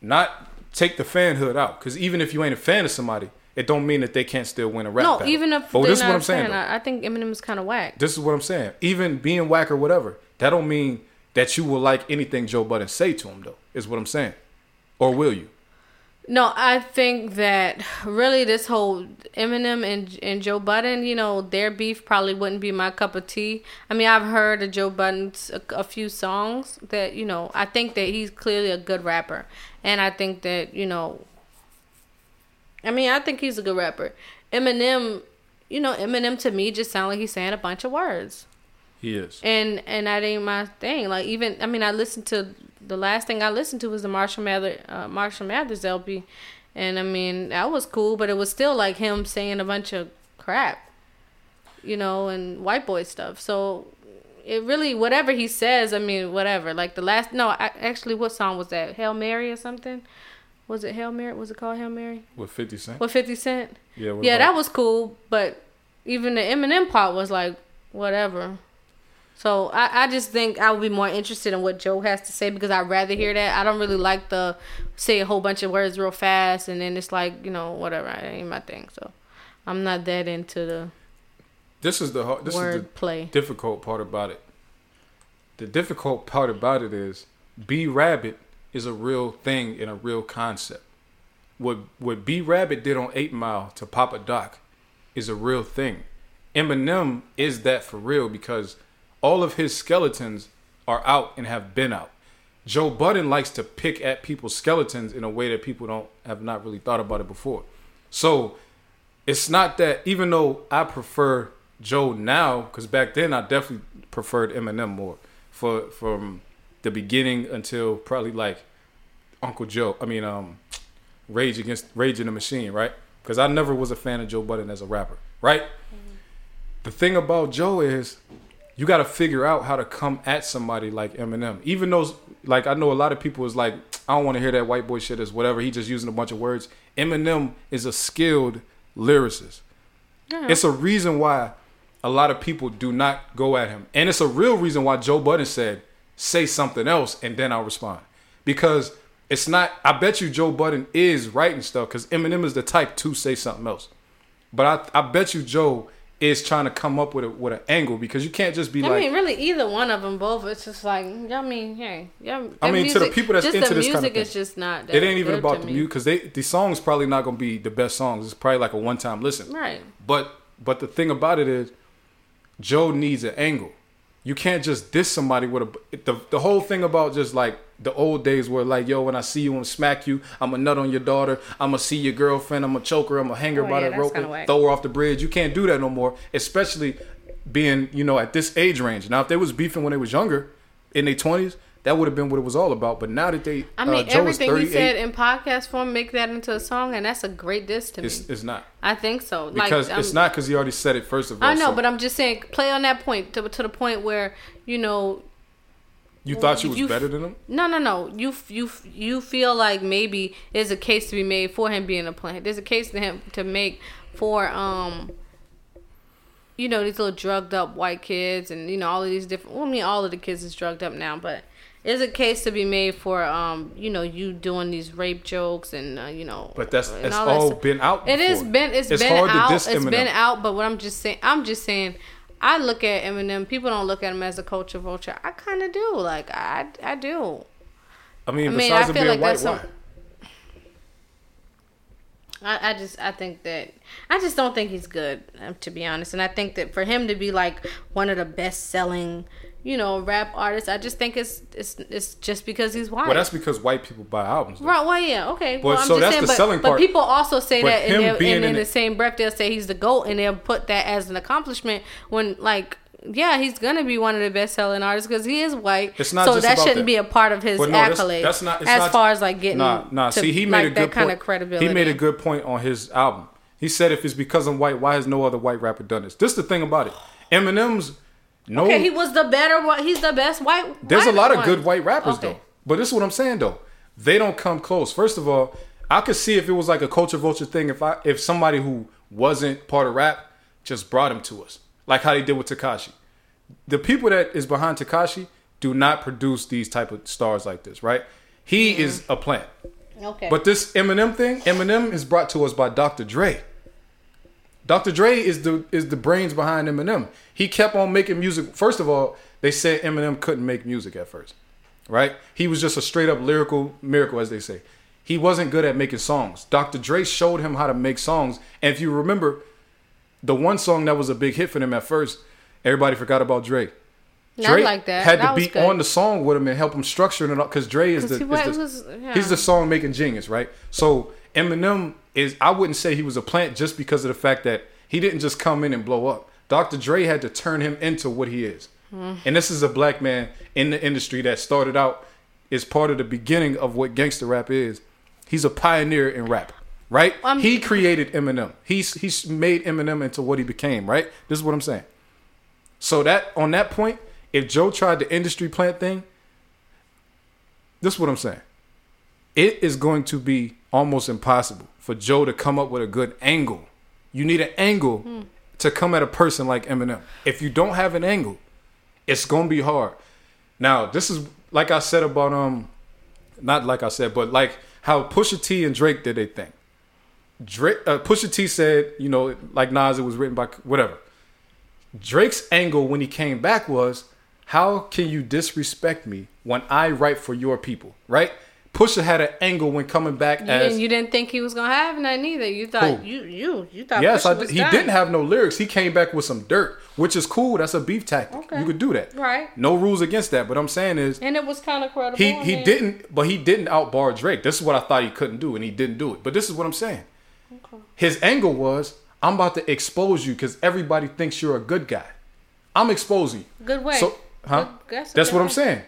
not take the fanhood out, because even if you ain't a fan of somebody, it don't mean that they can't still win a rap no, battle. even if but they're this is what I'm saying. though. I, I think Eminem is kind of whack. This is what I'm saying. Even being whack or whatever, that don't mean that you will like anything Joe Budden say to him though. Is what I'm saying. Or will you? No, I think that really this whole Eminem and and Joe Budden, you know, their beef probably wouldn't be my cup of tea. I mean, I've heard of Joe Budden's a, a few songs that you know. I think that he's clearly a good rapper, and I think that you know. I mean, I think he's a good rapper. Eminem, you know, Eminem to me just sound like he's saying a bunch of words He is. and and that ain't my thing. Like even I mean, I listen to the last thing I listened to was the Marshall Mathers uh, Marshall Mathers LP, and I mean that was cool, but it was still like him saying a bunch of crap, you know, and white boy stuff. So it really whatever he says, I mean whatever. Like the last no, I, actually, what song was that? Hail Mary or something? Was it Hail Mary? Was it called Hail Mary? With 50 Cent? With Fifty Cent? Yeah, Yeah, about- that was cool, but even the Eminem part was like whatever. So I, I just think I would be more interested in what Joe has to say because I'd rather hear that. I don't really like the say a whole bunch of words real fast and then it's like you know whatever. It ain't my thing. So I'm not that into the This is the hard, this is the word play. difficult part about it. The difficult part about it is B Rabbit is a real thing and a real concept. What what B Rabbit did on Eight Mile to Papa Doc is a real thing. Eminem is that for real because all of his skeletons are out and have been out. Joe Budden likes to pick at people's skeletons in a way that people don't have not really thought about it before. So it's not that even though I prefer Joe now, because back then I definitely preferred Eminem more for from the beginning until probably like Uncle Joe. I mean, um, Rage Against Rage in the Machine, right? Because I never was a fan of Joe Budden as a rapper, right? The thing about Joe is you got to figure out how to come at somebody like Eminem. Even though, like, I know a lot of people is like, I don't want to hear that white boy shit as whatever. He just using a bunch of words. Eminem is a skilled lyricist. It's a reason why a lot of people do not go at him. And it's a real reason why Joe Budden said, say something else and then I'll respond. Because it's not, I bet you Joe Budden is writing stuff because Eminem is the type to say something else. But I, I bet you Joe is trying to come up with a with an angle because you can't just be I like I mean, really, either one of them, both. It's just like, I mean, hey, yeah. I mean, to the people that's into this music kind of is thing. just not. That it ain't even about the music because they the song's probably not gonna be the best songs. It's probably like a one time listen. Right. But but the thing about it is, Joe needs an angle. You can't just diss somebody with a the the whole thing about just like the old days were like yo when I see you I'm smack you I'm a nut on your daughter I'm gonna see your girlfriend I'm gonna choke her I'm gonna hang her Oh, by yeah, the rope and throw her off the bridge. You can't do that no more, especially being you know at this age range. Now if they was beefing when they was younger in their twenties. That would have been what it was all about, but now that they, I mean, uh, everything he said in podcast form, make that into a song, and that's a great diss to me. it's, it's not I think so. because like, it's I'm- not because he already said it first of all. I know, so but I'm just saying, play on that point to, to the point where you know, you thought you was you- better than him. no, no, no. You you you feel like maybe there's a case to be made for him being a plant. There's a case to him to make for um, you know, these little drugged up white kids and you know all of these different. Well, I mean, all of the kids is drugged up now, but. There's a case to be made for, um, you know, you doing these rape jokes and uh, you know. But that's it's that all stuff. been out. It has before. been it's It's been out. It's been out, but what I'm just saying, I'm just saying, I look at Eminem. People don't look at him as a culture vulture. I kind of do. Like I, I do. I mean, I mean, besides I being like white, why? I, I just I think that I just don't think he's good um, to be honest, and I think that for him to be like one of the best selling, you know, rap artists, I just think it's it's it's just because he's white. Well, that's because white people buy albums. though. Right. Well, yeah. Okay. well, I'm so just that's saying, the but, selling but part. people also say But that and, being in, the same breath, they'll say he's the goat, and they'll put that as an accomplishment. When like, yeah, he's gonna be one of the best selling artists because he is white. It's not so that shouldn't that. be a part of his But no, that's- accolades. that's not- it's as not- far as like getting Nah, nah. to, See, he made like, a good that kind of credibility. He made a good point on his album. He said, "If it's because I'm white, why has no other white rapper done this?" This is the thing about it. Eminem's no. Okay, he was the better one. He's the best white. There's a lot of one. good white rappers Okay. though. But this is what I'm saying though. They don't come close. First of all, I could see if it was like a culture vulture thing if I if somebody who wasn't part of rap just brought him to us. Like how they did with Tekashi. The people that is behind Tekashi do not produce these type of stars like this, right? He mm-hmm. is a plant. Okay. But this Eminem thing, Eminem is brought to us by Dr. Dre. Dr. Dre is the is the brains behind Eminem. He kept on making music. First of all, they said Eminem couldn't make music at first, right? He was just a straight up lyrical miracle, as they say. He wasn't good at making songs. Dr. Dre showed him how to make songs, and if you remember, the one song that was a big hit for them at first, everybody forgot about Dre. Not Drake like that. had That to be good. on the song with him and help him structure it up because Dre is 'Cause the, he is the- was- yeah. he's the song making genius, right? So Eminem is I wouldn't say he was a plant just because of the fact that he didn't just come in and blow up. Dr. Dre had to turn him into what he is. Hmm. And this is a black man in the industry that started out is part of the beginning of what gangster rap is. He's a pioneer in rap, right? I'm- he created Eminem. He's he's made Eminem into what he became, right? This is what I'm saying. So that on that point, if Joe tried the industry plant thing, this is what I'm saying. It is going to be almost impossible for Joe to come up with a good angle. You need an angle to come at a person like Eminem. If you don't have an angle, it's gonna be hard. Now, this is like I said about um, not like I said, but like how Pusha T and Drake did they thing. Drake, uh, Pusha T said, you know, like Nas, it was written by whatever. Drake's angle when he came back was, how can you disrespect me when I write for your people, right? Pusha had an angle when coming back You as didn't, you didn't think he was gonna have none either. You thought Who? you you you thought yes, Pusha I was did. he didn't have no lyrics. He came back with some dirt, which is cool. That's a beef tactic. Okay. You could do that. Right. No rules against that. But I'm saying is and it was kind of credible. he he mean, didn't, but he didn't outbar Drake. This is what I thought he couldn't do, and he didn't do it. But this is what I'm saying. Okay. His angle was, I'm about to expose you because everybody thinks you're a good guy. I'm exposing you. Good way. So, huh? Good- that's That's, what good I'm saying.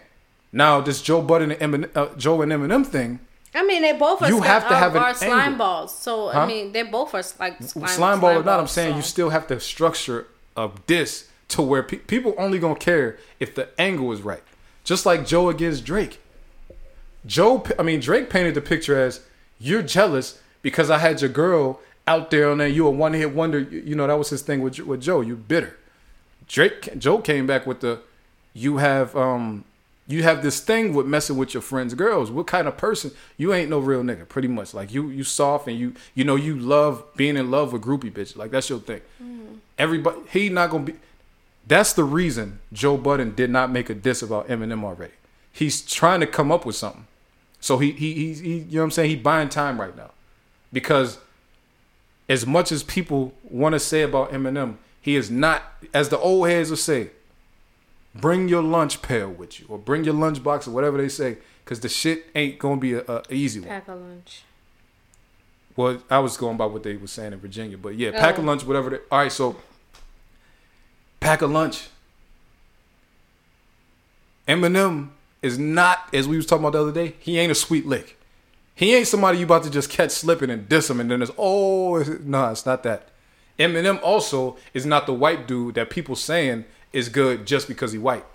Now this Joe Budden and Eminem, uh, Joe and Eminem thing. I mean, they both are. You slime- have to are- have an are slime angle. balls. So Huh? I mean, they both are like slime, slime ball or not, I'm saying you still have to structure a diss to where pe- people only gonna care if the angle is right. Just like Joe against Drake. Joe, I mean Drake painted the picture as you're jealous because I had your girl out there and then you a one hit wonder. You you know that was his thing with with Joe. You bitter. Drake, Joe came back with the you have um you have this thing with messing with your friends' girls. What kind of person? You ain't no real nigga, pretty much. Like you, you soft and you, you know, you love being in love with groupie bitches. Like that's your thing. Mm. Everybody, he not gonna be. That's the reason Joe Budden did not make a diss about Eminem already. He's trying to come up with something. So he, he, he, he you know what I'm saying? He buying time right now, because as much as people want to say about Eminem, he is not, as the old heads will say, bring your lunch pail with you or bring your lunch box or whatever they say because the shit ain't gonna be a, a easy one pack a lunch. well i was going by what they were saying in virginia but yeah pack a Oh. lunch whatever they, all right so pack a lunch eminem is not as we was talking about the other day he ain't a sweet lick he ain't somebody you about to just catch slipping and diss him and then it's oh it's, no it's not that eminem also is not the white dude that people saying is good just because he white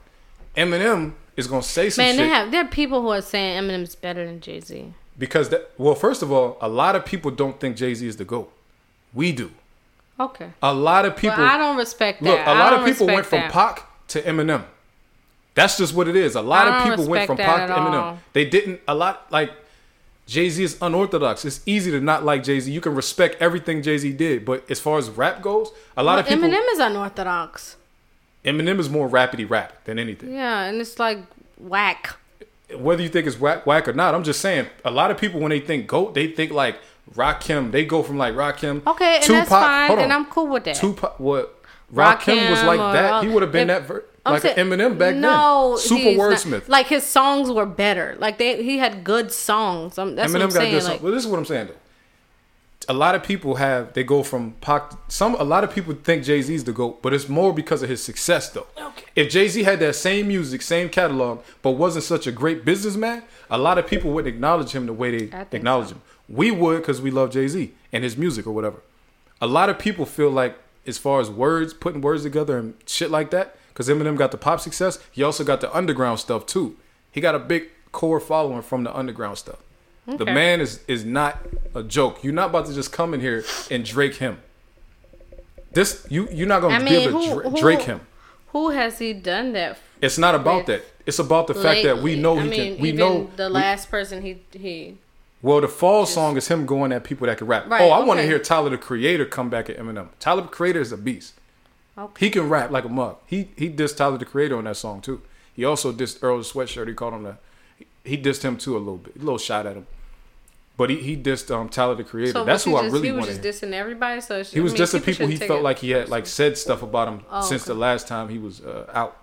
eminem is gonna say some Man, shit they have there are people who are saying Eminem's better than Jay Z. because that well first of all a lot of people don't think jay-z is the goat we do Okay. a lot of people Well, I don't respect that. Look, a lot of people went from that. Pac to Eminem. That's just what it is. A lot of people went from Pac to Eminem. all. They didn't. A lot like Jay Z is unorthodox. It's easy to not like Jay Z. You can respect everything Jay Z did, but as far as rap goes, a lot Well, of people. Eminem is unorthodox. Eminem is more rapidy rap than anything. Yeah, and it's like whack. Whether you think it's whack, whack or not, I'm just saying. A lot of people when they think goat, they think like Rakim. They go from like Rakim. Okay, and Tupac, that's fine, hold on. and I'm cool with that. Tupac, what? Rakim was like that. all- He would have been if- that ver- like saying- Eminem back then. no, then. Super he's not- wordsmith. like his songs were better. Like they, he had good songs. Um, that's Eminem what I'm got saying. good Like, songs. Well, this is what I'm saying though. A lot of people have they go from Pac. Some a lot of people think Jay Z's the goat, but it's more because of his success though. Okay. If Jay Z had that same music, same catalog, but wasn't such a great businessman, a lot of people wouldn't acknowledge him the way they acknowledge so. him. We would because we love Jay Z and his music or whatever. A lot of people feel like, as far as words, putting words together and shit like that, because Eminem got the pop success, he also got the underground stuff too. He got a big core following from the underground stuff. The man is is not a joke. You're not about to just come in here and Drake him. This you you're not gonna I be mean, able to who, Dra- who, Drake him. Who has he done that? It's not about that. It's about the fact that we lately? know I he mean, can. We even know the we- last person he he. Well, the fall song is him going at people that can rap. Right, oh, I want to hear Tyler the Creator come back at Eminem. Tyler the Creator is a beast. Okay. He can rap like a mug. He he dissed Tyler the Creator on that song too. He also dissed Earl Sweatshirt. He called him the. He dissed him too a little bit, a little shot at him. But he he dissed um, Tyler the Creator. So That's was who he I really really he was wanted. just dissing everybody. So it should- He was I mean, just the people he felt it like he had like said stuff about him Oh, since okay. the last time he was uh, out.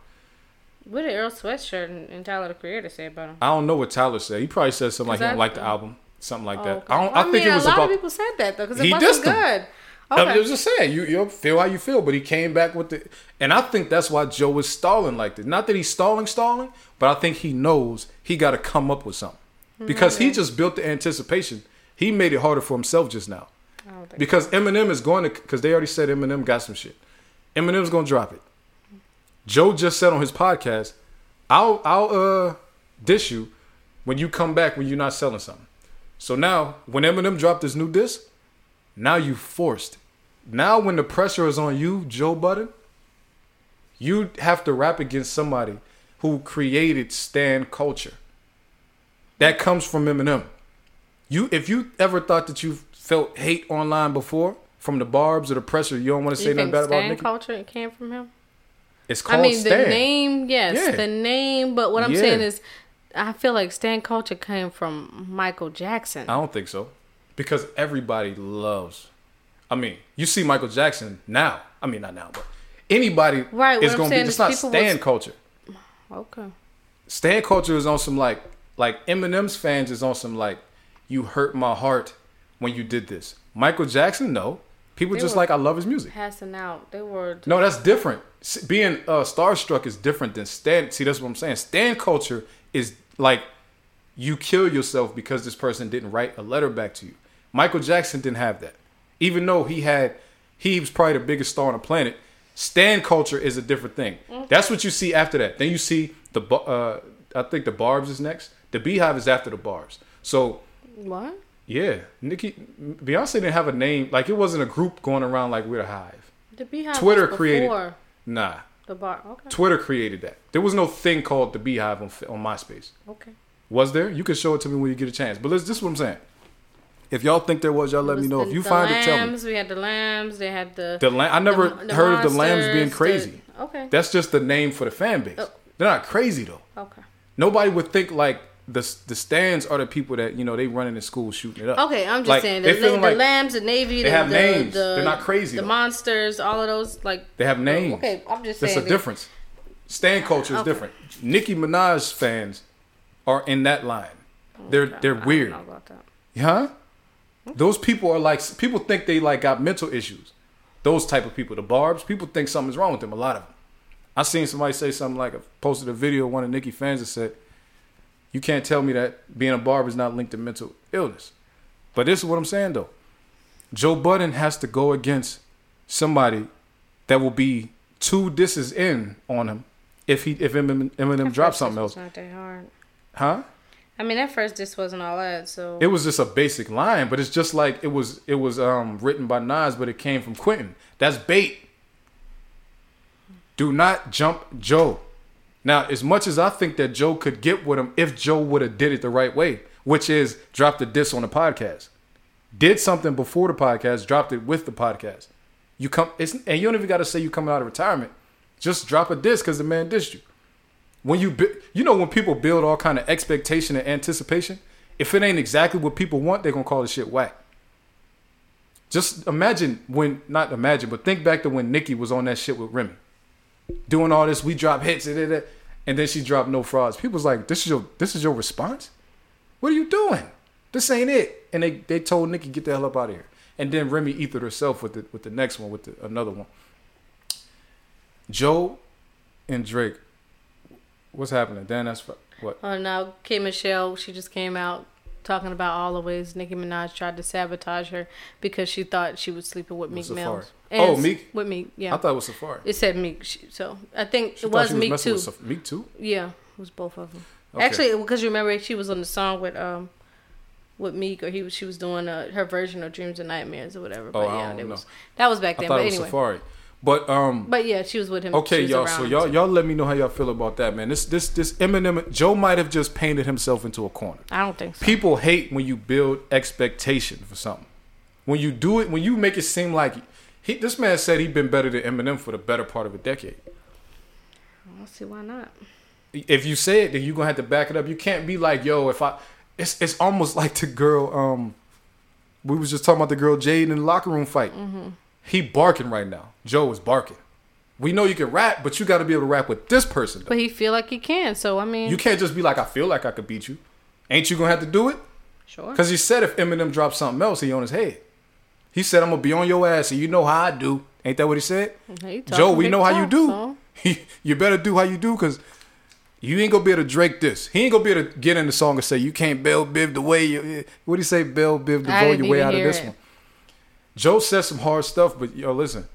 What did Earl Sweatshirt and, and Tyler the Creator say about him? I don't know what Tyler said. He probably said something like he don't like the album, something like Oh, that. okay. I don't. Well, I think mean, it was a lot about. of people said that though because it wasn't dissed him. good. I was just saying, you you feel how you feel, but he came back with the, and I think that's why Joe was stalling like this. Not that he's stalling, stalling, but I think he knows he got to come up with something because he just built the anticipation. He made it harder for himself just now because Eminem is going to because they already said Eminem got some shit. Eminem's going to drop it. Joe just said on his podcast, "I'll I'll uh dish you when you come back when you're not selling something." So now when Eminem dropped his new disc, now you forced. Now when the pressure is on you, Joe Budden, you have to rap against somebody who created stan culture. That comes from Eminem. You if you ever thought that you felt hate online before from the barbs or the pressure, you don't want to say you nothing bad about Stan Nicki. culture came from him? It's called I mean, Stan. the name, yes, Yeah. the name. But what I'm Yeah. saying is, I feel like Stan culture came from Michael Jackson. I don't think so. Because everybody loves. I mean, you see Michael Jackson now. I mean, not now, but anybody Right, is going to be. It's not stan was- culture. Okay. Stan culture is on some like, like Eminem's fans is on some like, you hurt my heart when you did this. Michael Jackson, no. People They just like, I love his music. Passing out. They were. No, that's different. Being uh, starstruck is different than stan. See, that's what I'm saying. Stan culture is like you kill yourself because this person didn't write a letter back to you. Michael Jackson didn't have that. Even though he had, he was probably the biggest star on the planet. Stan culture is a different thing. That's what you see after that. Then you see the, uh, I think the Barb's is next. The Beehive is after the bars. So What? yeah, Nicki, Beyonce didn't have a name. Like it wasn't a group going around like we're the Hive. The Beehive. Twitter was created- Nah. the bar. Okay. Twitter created that. There was no thing called the Beehive on, on MySpace. Okay. Was there? You can show it to me when you get a chance. But let's, this is what I'm saying. If y'all think there was, y'all let It me know. the- if you find it, tell me. We had the lambs. They had the. The lamb. I never the- the heard of the lambs being crazy. okay. That's just the name for the fan base. Oh. They're not crazy though. Okay. Nobody would think like the the stans are the people that you know they running in school shooting it up. Okay, I'm just Like, saying they the, feeling the lambs, the navy, they the, have the, names. The, They're not crazy, The though. monsters, all of those, like They have names. Okay, I'm just That's saying. a difference. Stan culture is Okay. different. Nicki Minaj fans are in that line. Oh, they're Okay, they're I don't weird. know about that. Huh? Those people are like people think they like got mental issues. Those type of people, the barbs, people think something's wrong with them. A lot of them. I seen somebody say something like, I posted a video of one of Nicki fans that said, "You can't tell me that being a barber is not linked to mental illness." But this is what I'm saying though. Joe Budden has to go against somebody that will be two disses in on him if he if Eminem, Eminem drops something else, Not that hard. huh? I mean, that first disc wasn't all that, so It was just a basic line, but it's just like it was it was um written by Nas, but it came from Quentin. That's bait. Do not jump Joe. Now, as much as I think that Joe could get with him if Joe would have did it the right way, which is drop the diss on the podcast. Did something before the podcast, dropped it with the podcast. You come and you don't even gotta say you coming out of retirement. Just drop a diss because the man dissed you when you you know when people build all kind of expectation and anticipation if it ain't exactly what people want they're gonna call the shit whack just imagine when not imagine but think back to when Nicki was on that shit with Remy doing all this we drop hits da, and then she dropped no frauds. People's like this is your this is your response? What are you doing? This ain't it. And they they told Nicki get the hell up out of here. And then Remy ethered herself with the with the next one with the, another one. Joe and Drake What's happening? Dan, that's what? Oh, now K Michelle, she just came out talking about all the ways Nicki Minaj tried to sabotage her because she thought she was sleeping with Meek Mill. Oh, Meek? With Meek, yeah. I thought it was Safaree. it said Meek, she, so I think She it was was Meek too. Saf- Meek too. Yeah, it was both of them. Okay. Actually, because you remember she was on the song with um with Meek, or he was she was doing uh, her version of Dreams and Nightmares or whatever. But Oh, I yeah, don't it know. was that was back I then. thought But it was anyway, Safaree. But um, but yeah, she was with him. okay, y'all. So y'all, too. y'all let me know how y'all feel about that, man. This, this, this Eminem. Joe might have just painted himself into a corner. I don't think so. People hate when you build expectation for something. When you do it, when you make it seem like He, this man said he'd been better than Eminem for the better part of a decade. I don't see why not. If you say it, then you're gonna have to back it up. You can't be like, yo, if I it's it's almost like the girl, um we was just talking about the girl Jade in the locker room fight. He barking right now. Joe is barking. We know you can rap, but you gotta be able to rap with this person. though. But he feel like he can. So I mean, You can't just be like, I feel like I could beat you. Ain't you gonna have to do it? sure. Because he said if Eminem dropped something else, he on his head. He said, I'm gonna be on your ass, and you know how I do. Ain't that what he said? He Joe, we know how you do. so- you better do how you do, cause you ain't gonna be able to Drake this. He ain't gonna be able to get in the song and say you can't Bell Biv the way you. What do you say, Bell Biv the way your way out of this it. one? Joe said some hard stuff, but yo, listen.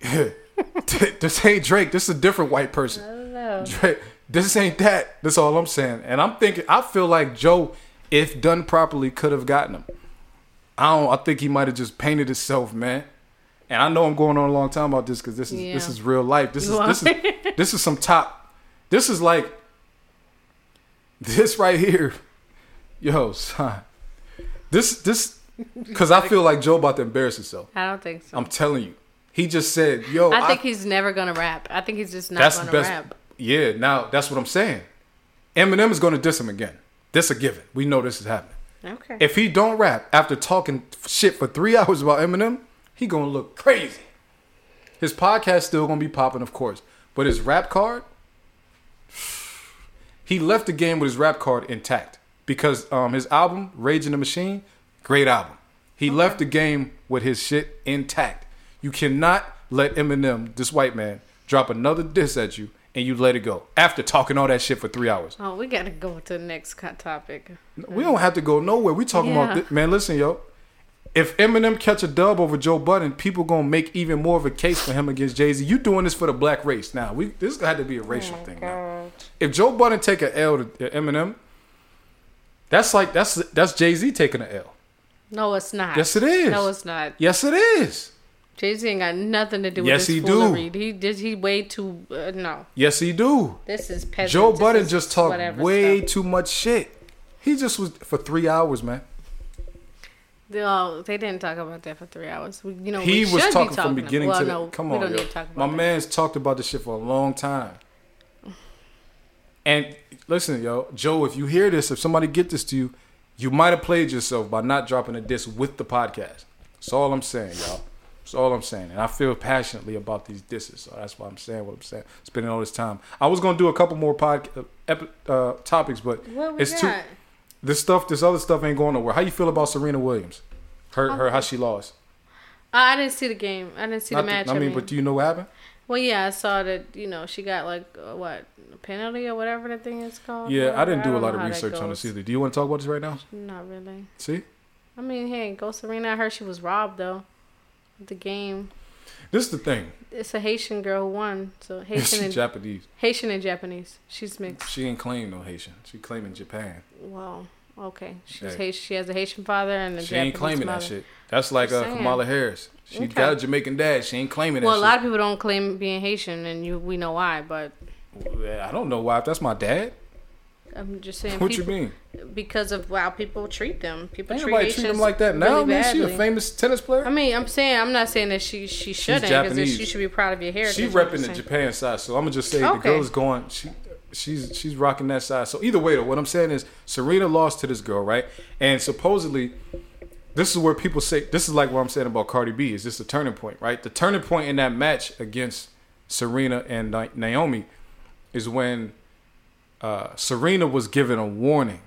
this ain't Drake. This is a different white person. Drake, this ain't that. That's all I'm saying. And I'm thinking, I feel like Joe, if done properly, could have gotten him. I don't. I think he might have just painted himself, man. And I know I'm going on a long time about this because this is this is real life. This is You this is this is some top. This is like this right here, yo, son. This this because I feel like Joe about to embarrass himself. I don't think so. I'm telling you. He just said, "Yo, I think he's never gonna rap. I think he's just not that's gonna the best. rap. Yeah, now that's what I'm saying. Eminem is going to diss him again. This a given. We know this is happening. Okay. If he don't rap after talking shit for three hours about Eminem, he gonna look crazy. His podcast still gonna be popping, of course, but his rap card, he left the game with his rap card intact because um, his album Rage in the Machine, great album. He left the game with his shit intact. You cannot let Eminem, this white man, drop another diss at you and you let it go after talking all that shit for three hours. oh, we gotta go to the next topic. We don't have to go nowhere. We talking about Yeah. thi- man. Listen, yo. If Eminem catch a dub over Joe Budden, people gonna make even more of a case for him against Jay Z. You doing this for the black race now? We this had to be a racial Oh thing. Now. If Joe Budden take a L to to Eminem, that's like that's that's Jay Z taking an L. No, it's not. Yes, it is. No, it's not. Yes, it is. Jay Z ain't got nothing to do with Yes, this he do. He did. He way too. Uh, no, Yes, he do. this is peasant. Joe Budden just talked way stuff. too much shit. He just was for three hours, man. No, they didn't talk about that for three hours. We, you know, he was should talking, from beginning to no, come on, don't need to talk about my that. man's talked about this shit for a long time. And listen, yo, Joe, if you hear this, if somebody get this to you, you might have played yourself by not dropping a disc with the podcast. That's all I'm saying, y'all. That's all I'm saying. And I feel passionately about these disses, so that's why I'm saying what I'm saying. Spending all this time. I was gonna do a couple more pod uh, uh, topics, but it's too. This stuff, this other stuff ain't going nowhere. How you feel about Serena Williams? Her, her, how she lost? I didn't see the game. I didn't see Not the the- match. I mean, but do you know what happened? Well, yeah, I saw that. You know, she got like uh, what a penalty or whatever the thing is called. Yeah, I didn't do a lot of research on this either. Do you want to talk about this right now? Not really. See, I mean, hey, go Serena. I heard she was robbed though. The game. this is the thing. It's a Haitian girl who won. So Haitian and Japanese. Haitian and Japanese. She's mixed. She ain't claim no Haitian. She claiming Japan. Well, okay. She's Hey. She has a Haitian father and a She Japanese ain't claiming mother. that shit. That's like uh, Kamala Harris. She Okay. got a Jamaican dad. She ain't claiming that Well, a shit. lot of people don't claim being Haitian, and you we know why. But I don't know why. If that's my dad, I'm just saying. what you mean? Because of how people treat them. People Ain't treat Haitians treat him like that now, really man. She a famous tennis player. I mean, I'm saying I'm not saying that she she shouldn't because she should be proud of your heritage. She repping the. Japan side, so I'm gonna just say the Okay. girl is going. She, she's she's rocking that side. So either way, though, what I'm saying is Serena lost to this girl, right? And supposedly, this is where people say this is like what I'm saying about Cardi B. Is this a turning point, right? The turning point in that match against Serena and Naomi is when uh, Serena was given a warning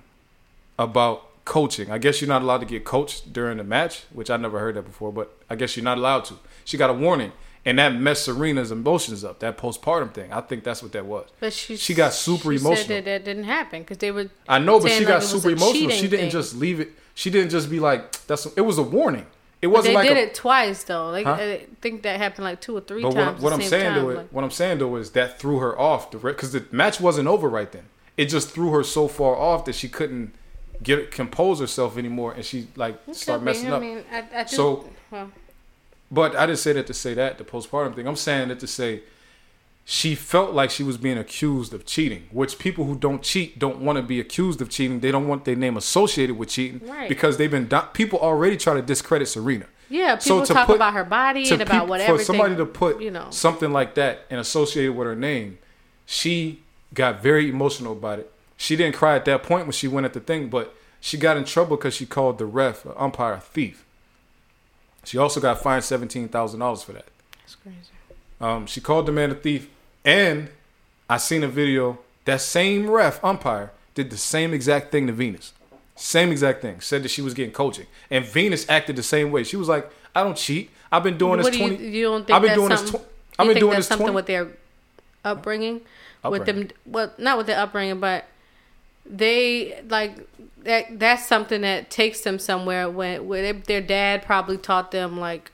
about coaching. I guess you're not allowed to get coached during the match, which I never heard that before, but I guess you're not allowed to. She got a warning, and that messed Serena's emotions up. That postpartum thing. I think that's what that was. But she She got super she emotional. Said that that didn't happen because they were. I know, but she like got super emotional. She didn't thing. just leave it. She didn't just be like, "That's." It was a warning. It wasn't they like did a, it twice though. Like Huh? I think that happened like two or three But times. what, what at I'm saying time. though, like, what I'm saying though is that threw her off the because the match wasn't over right then. It just threw her so far off that she couldn't get compose herself anymore, and she like it start could be. messing I mean, I, I do, So- well, But I didn't say that to say that the postpartum thing. I'm saying that to say she felt like she was being accused of cheating, which people who don't cheat don't want to be accused of cheating. They don't want their name associated with cheating Right. because they've been do- people already try to discredit Serena. Yeah, people talk about her body and about whatever. For somebody to put you know. something like that and associate it with her name, she got very emotional about it. She didn't cry at that point when she went at the thing, but she got in trouble because she called the ref, umpire, a thief. She also got fined seventeen thousand dollars for that. That's crazy. Um, she called the man a thief, and I seen a video. That same ref umpire did the same exact thing to Venus. Same exact thing. Said that she was getting coaching, and Venus acted the same way. She was like, "I don't cheat. I've been doing What this do you, twenty. you don't think I've been doing this. Tw- I've been doing this something twenty. with their upbringing, with them. Well, not with their upbringing, but they like that. That's something that takes them somewhere. When where they, their dad probably taught them like,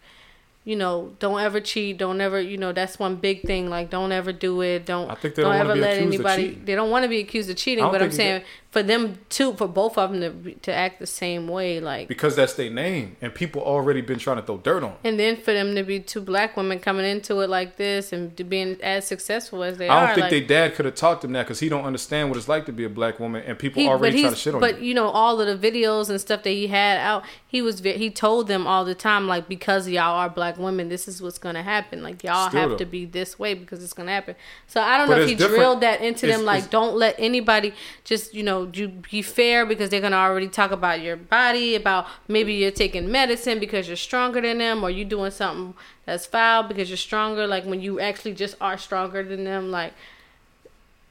you know, don't ever cheat. Don't ever, you know, that's one big thing. Like, don't ever do it. Don't. I think they don't, don't ever be let anybody. They don't want to be accused of cheating. But I'm saying for them too, for both of them to to act the same way, like. because that's their name, and people already been trying to throw dirt on. And then for them to be two black women coming into it like this and to being as successful as they are, I don't think like, their dad could have taught them that because he don't understand what it's like to be a black woman, and people he, already try to shit on but him. you know all of the videos and stuff that he had out, he was he told them all the time like because y'all are black women, this is what's gonna happen. Like y'all Still have though. to be this way because it's gonna happen. So I don't But know if he different. drilled that into It's- them like don't let anybody just you know you be fair because they're gonna already talk about your body about maybe you're taking medicine because you're stronger than them or you're doing something that's foul because you're stronger like when you actually just are stronger than them like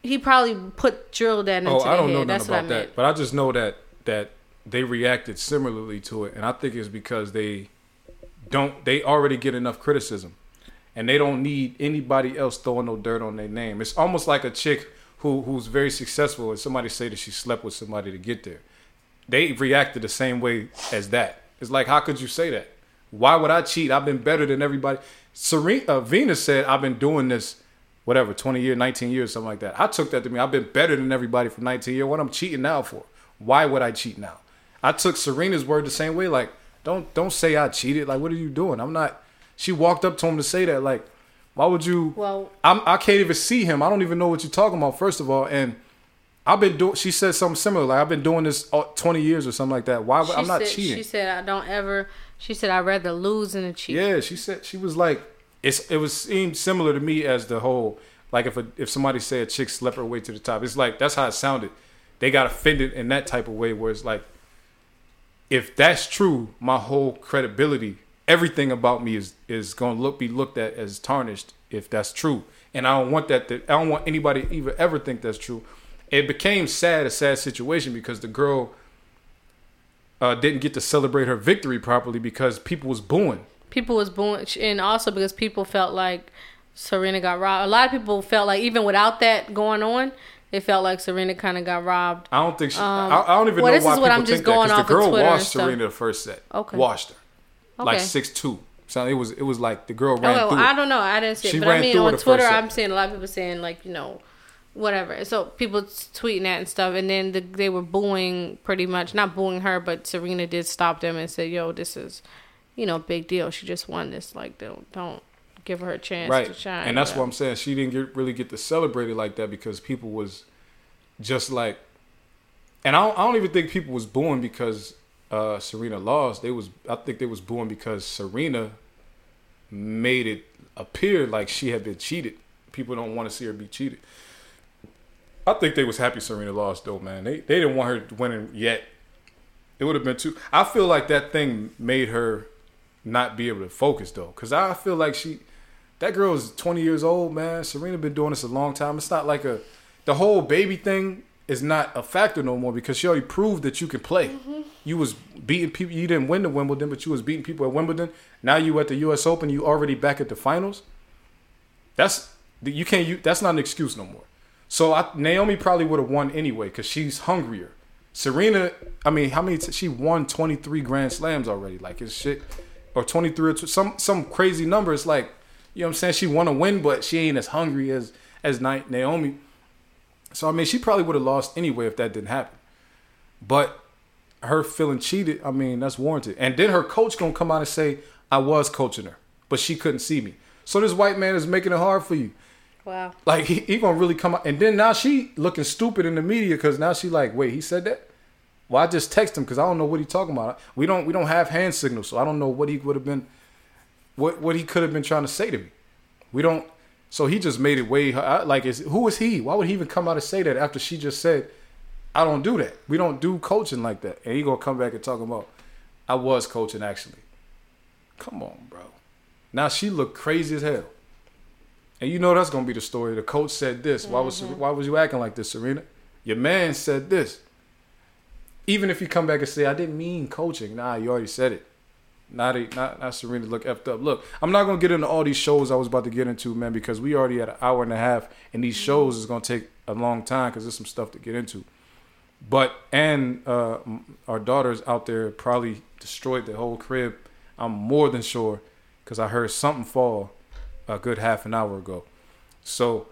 he probably put drilled that into Oh, I don't head. know nothing about meant. that, but I just know that that they reacted similarly to it, and I think it's because they don't they already get enough criticism, and they don't need anybody else throwing no dirt on their name. It's almost like a chick who who's very successful, and somebody say that she slept with somebody to get there. They reacted the same way as that. It's like, how could you say that? Why would I cheat? I've been better than everybody. Serena uh, Venus said, "I've been doing this." whatever, 20 years, 19 years, something like that. I took that to me. I've been better than everybody for 19 years. What I'm cheating now for? Why would I cheat now? I took Serena's word the same way. Like, don't don't say I cheated. Like, what are you doing? I'm not. She walked up to him to say that. Like, why would you? Well- I'm, I can't even see him. I don't even know what you're talking about. First of all, and I've been doing. She said something similar. Like, I've been doing this uh, 20 years or something like that. Why? She I'm not said, cheating. She said, "I don't ever." She said, "I'd rather lose than cheat." Yeah, she said she was like it's it was seemed similar to me as the whole like if a, if somebody said a chick slept her way to the top. It's like that's how it sounded. They got offended in that type of way where it's like if that's true, my whole credibility, everything about me is is going to look be looked at as tarnished if that's true. And I don't want that to, I don't want anybody to even ever think that's true. It became sad a sad situation because the girl uh, didn't get to celebrate her victory properly because people was booing. people was booing, and also because people felt like Serena got robbed. A lot of people felt like even without that going on, it felt like Serena kind of got robbed. I don't think she. Um, I, I don't even well, know this why is people I'm think just that going the off of girl Twitter washed. Serena the first set. Okay. washed her like six two. So it was it was like the girl Oh, ran well, through. I don't know. I didn't see She it, but I mean on Twitter. I'm seeing a lot of people saying like you know, whatever. So people tweeting that and stuff, and then the, they were booing pretty much, not booing her, but Serena did stop them and said, "Yo, this is, you know, big deal. She just won this. Like, don't don't give her a chance right, to shine." and that's what I'm saying. She didn't get, really get to celebrate it like that because people was just like, and I don't, I don't even think people was booing because uh, Serena lost. They was I think they was booing because Serena made it appear like she had been cheated. People don't want to see her be cheated. I think they was happy Serena lost though, man. They they didn't want her winning yet. It would have been too. I feel like that thing made her not be able to focus though, because I feel like she, that girl is 20 years old, man. Serena been doing this a long time. It's not like a, the whole baby thing is not a factor no more because she already proved that you can play. Mm-hmm. You was beating people. You didn't win the Wimbledon, but you was beating people at Wimbledon. Now you at the U.S. Open. You already back at the finals. That's you can't. You that's not an excuse no more. So I, Naomi probably would have won anyway because she's hungrier. Serena, I mean, how many? T- she won twenty three Grand Slams already. Like it's shit, or twenty three or some some crazy number. It's like you know what I'm saying. She want to win, but she ain't as hungry as as Na- Naomi. So I mean, she probably would have lost anyway if that didn't happen. But her feeling cheated, I mean, that's warranted. And then her coach gonna come out and say, "I was coaching her, but she couldn't see me." So this white man is making it hard for you. wow. Like he, he gonna really come out, and then now she looking stupid in the media because now she like, wait, he said that. Well, I just text him because I don't know what he talking about. We don't we don't have hand signals, so I don't know what he would have been, what what he could have been trying to say to me. We don't. So he just made it way like is who is he? Why would he even come out and say that after she just said, I don't do that. We don't do coaching like that. And he gonna come back and talk about I was coaching actually. Come on, bro. Now she looked crazy as hell. And you know that's gonna be the story. The coach said this. Why was mm-hmm. why was you acting like this, Serena? Your man said this. Even if you come back and say I didn't mean coaching, nah, you already said it. Not a, not not Serena look effed up. Look, I'm not gonna get into all these shows I was about to get into, man, because we already had an hour and a half, and these shows is gonna take a long time because there's some stuff to get into. But and uh, our daughters out there probably destroyed the whole crib. I'm more than sure because I heard something fall a good half an hour ago. So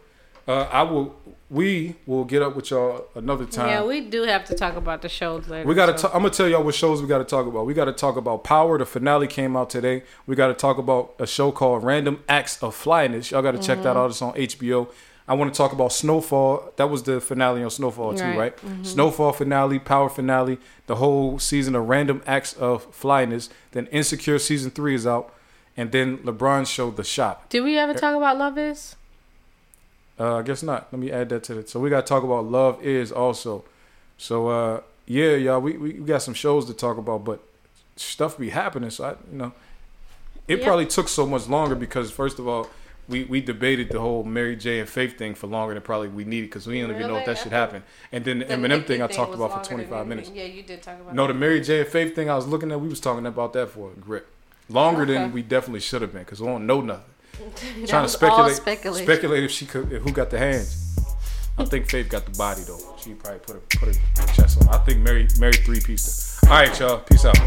uh, I will. We will get up with y'all another time. Yeah, we do have to talk about the shows later. We got to. so- I'm gonna tell y'all what shows we got to talk about. We got to talk about Power. The finale came out today. We got to talk about a show called Random Acts of Flyness. Y'all got to check that Mm-hmm. out. It's on HBO. I want to talk about Snowfall. That was the finale on Snowfall too, Right. right? Mm-hmm. Snowfall finale, Power finale, the whole season of Random Acts of Flyness. Then Insecure season three is out, and then LeBron showed The Shop. Did we ever talk about Love Is? Uh, I guess not. Let me add that to it. So we got to talk about Love Is also. So uh, yeah, y'all, we, we got some shows to talk about, but stuff be happening. So I, you know, it Yeah. probably took so much longer because first of all, we we debated the whole Mary J and Faith thing for longer than probably we needed because we didn't even know if that should happen. And then the Eminem thing I talked about for 25 minutes. Yeah, you did talk about. No, the Mary J and Faith thing I was looking at, we was talking about that for a grip. Longer than we definitely should have been because we don't know nothing trying to speculate, speculate if she could, if who got the hands. I think Faith got the body though. She probably put her put her chest on. I think Mary Mary three piece. All right, y'all. Peace out.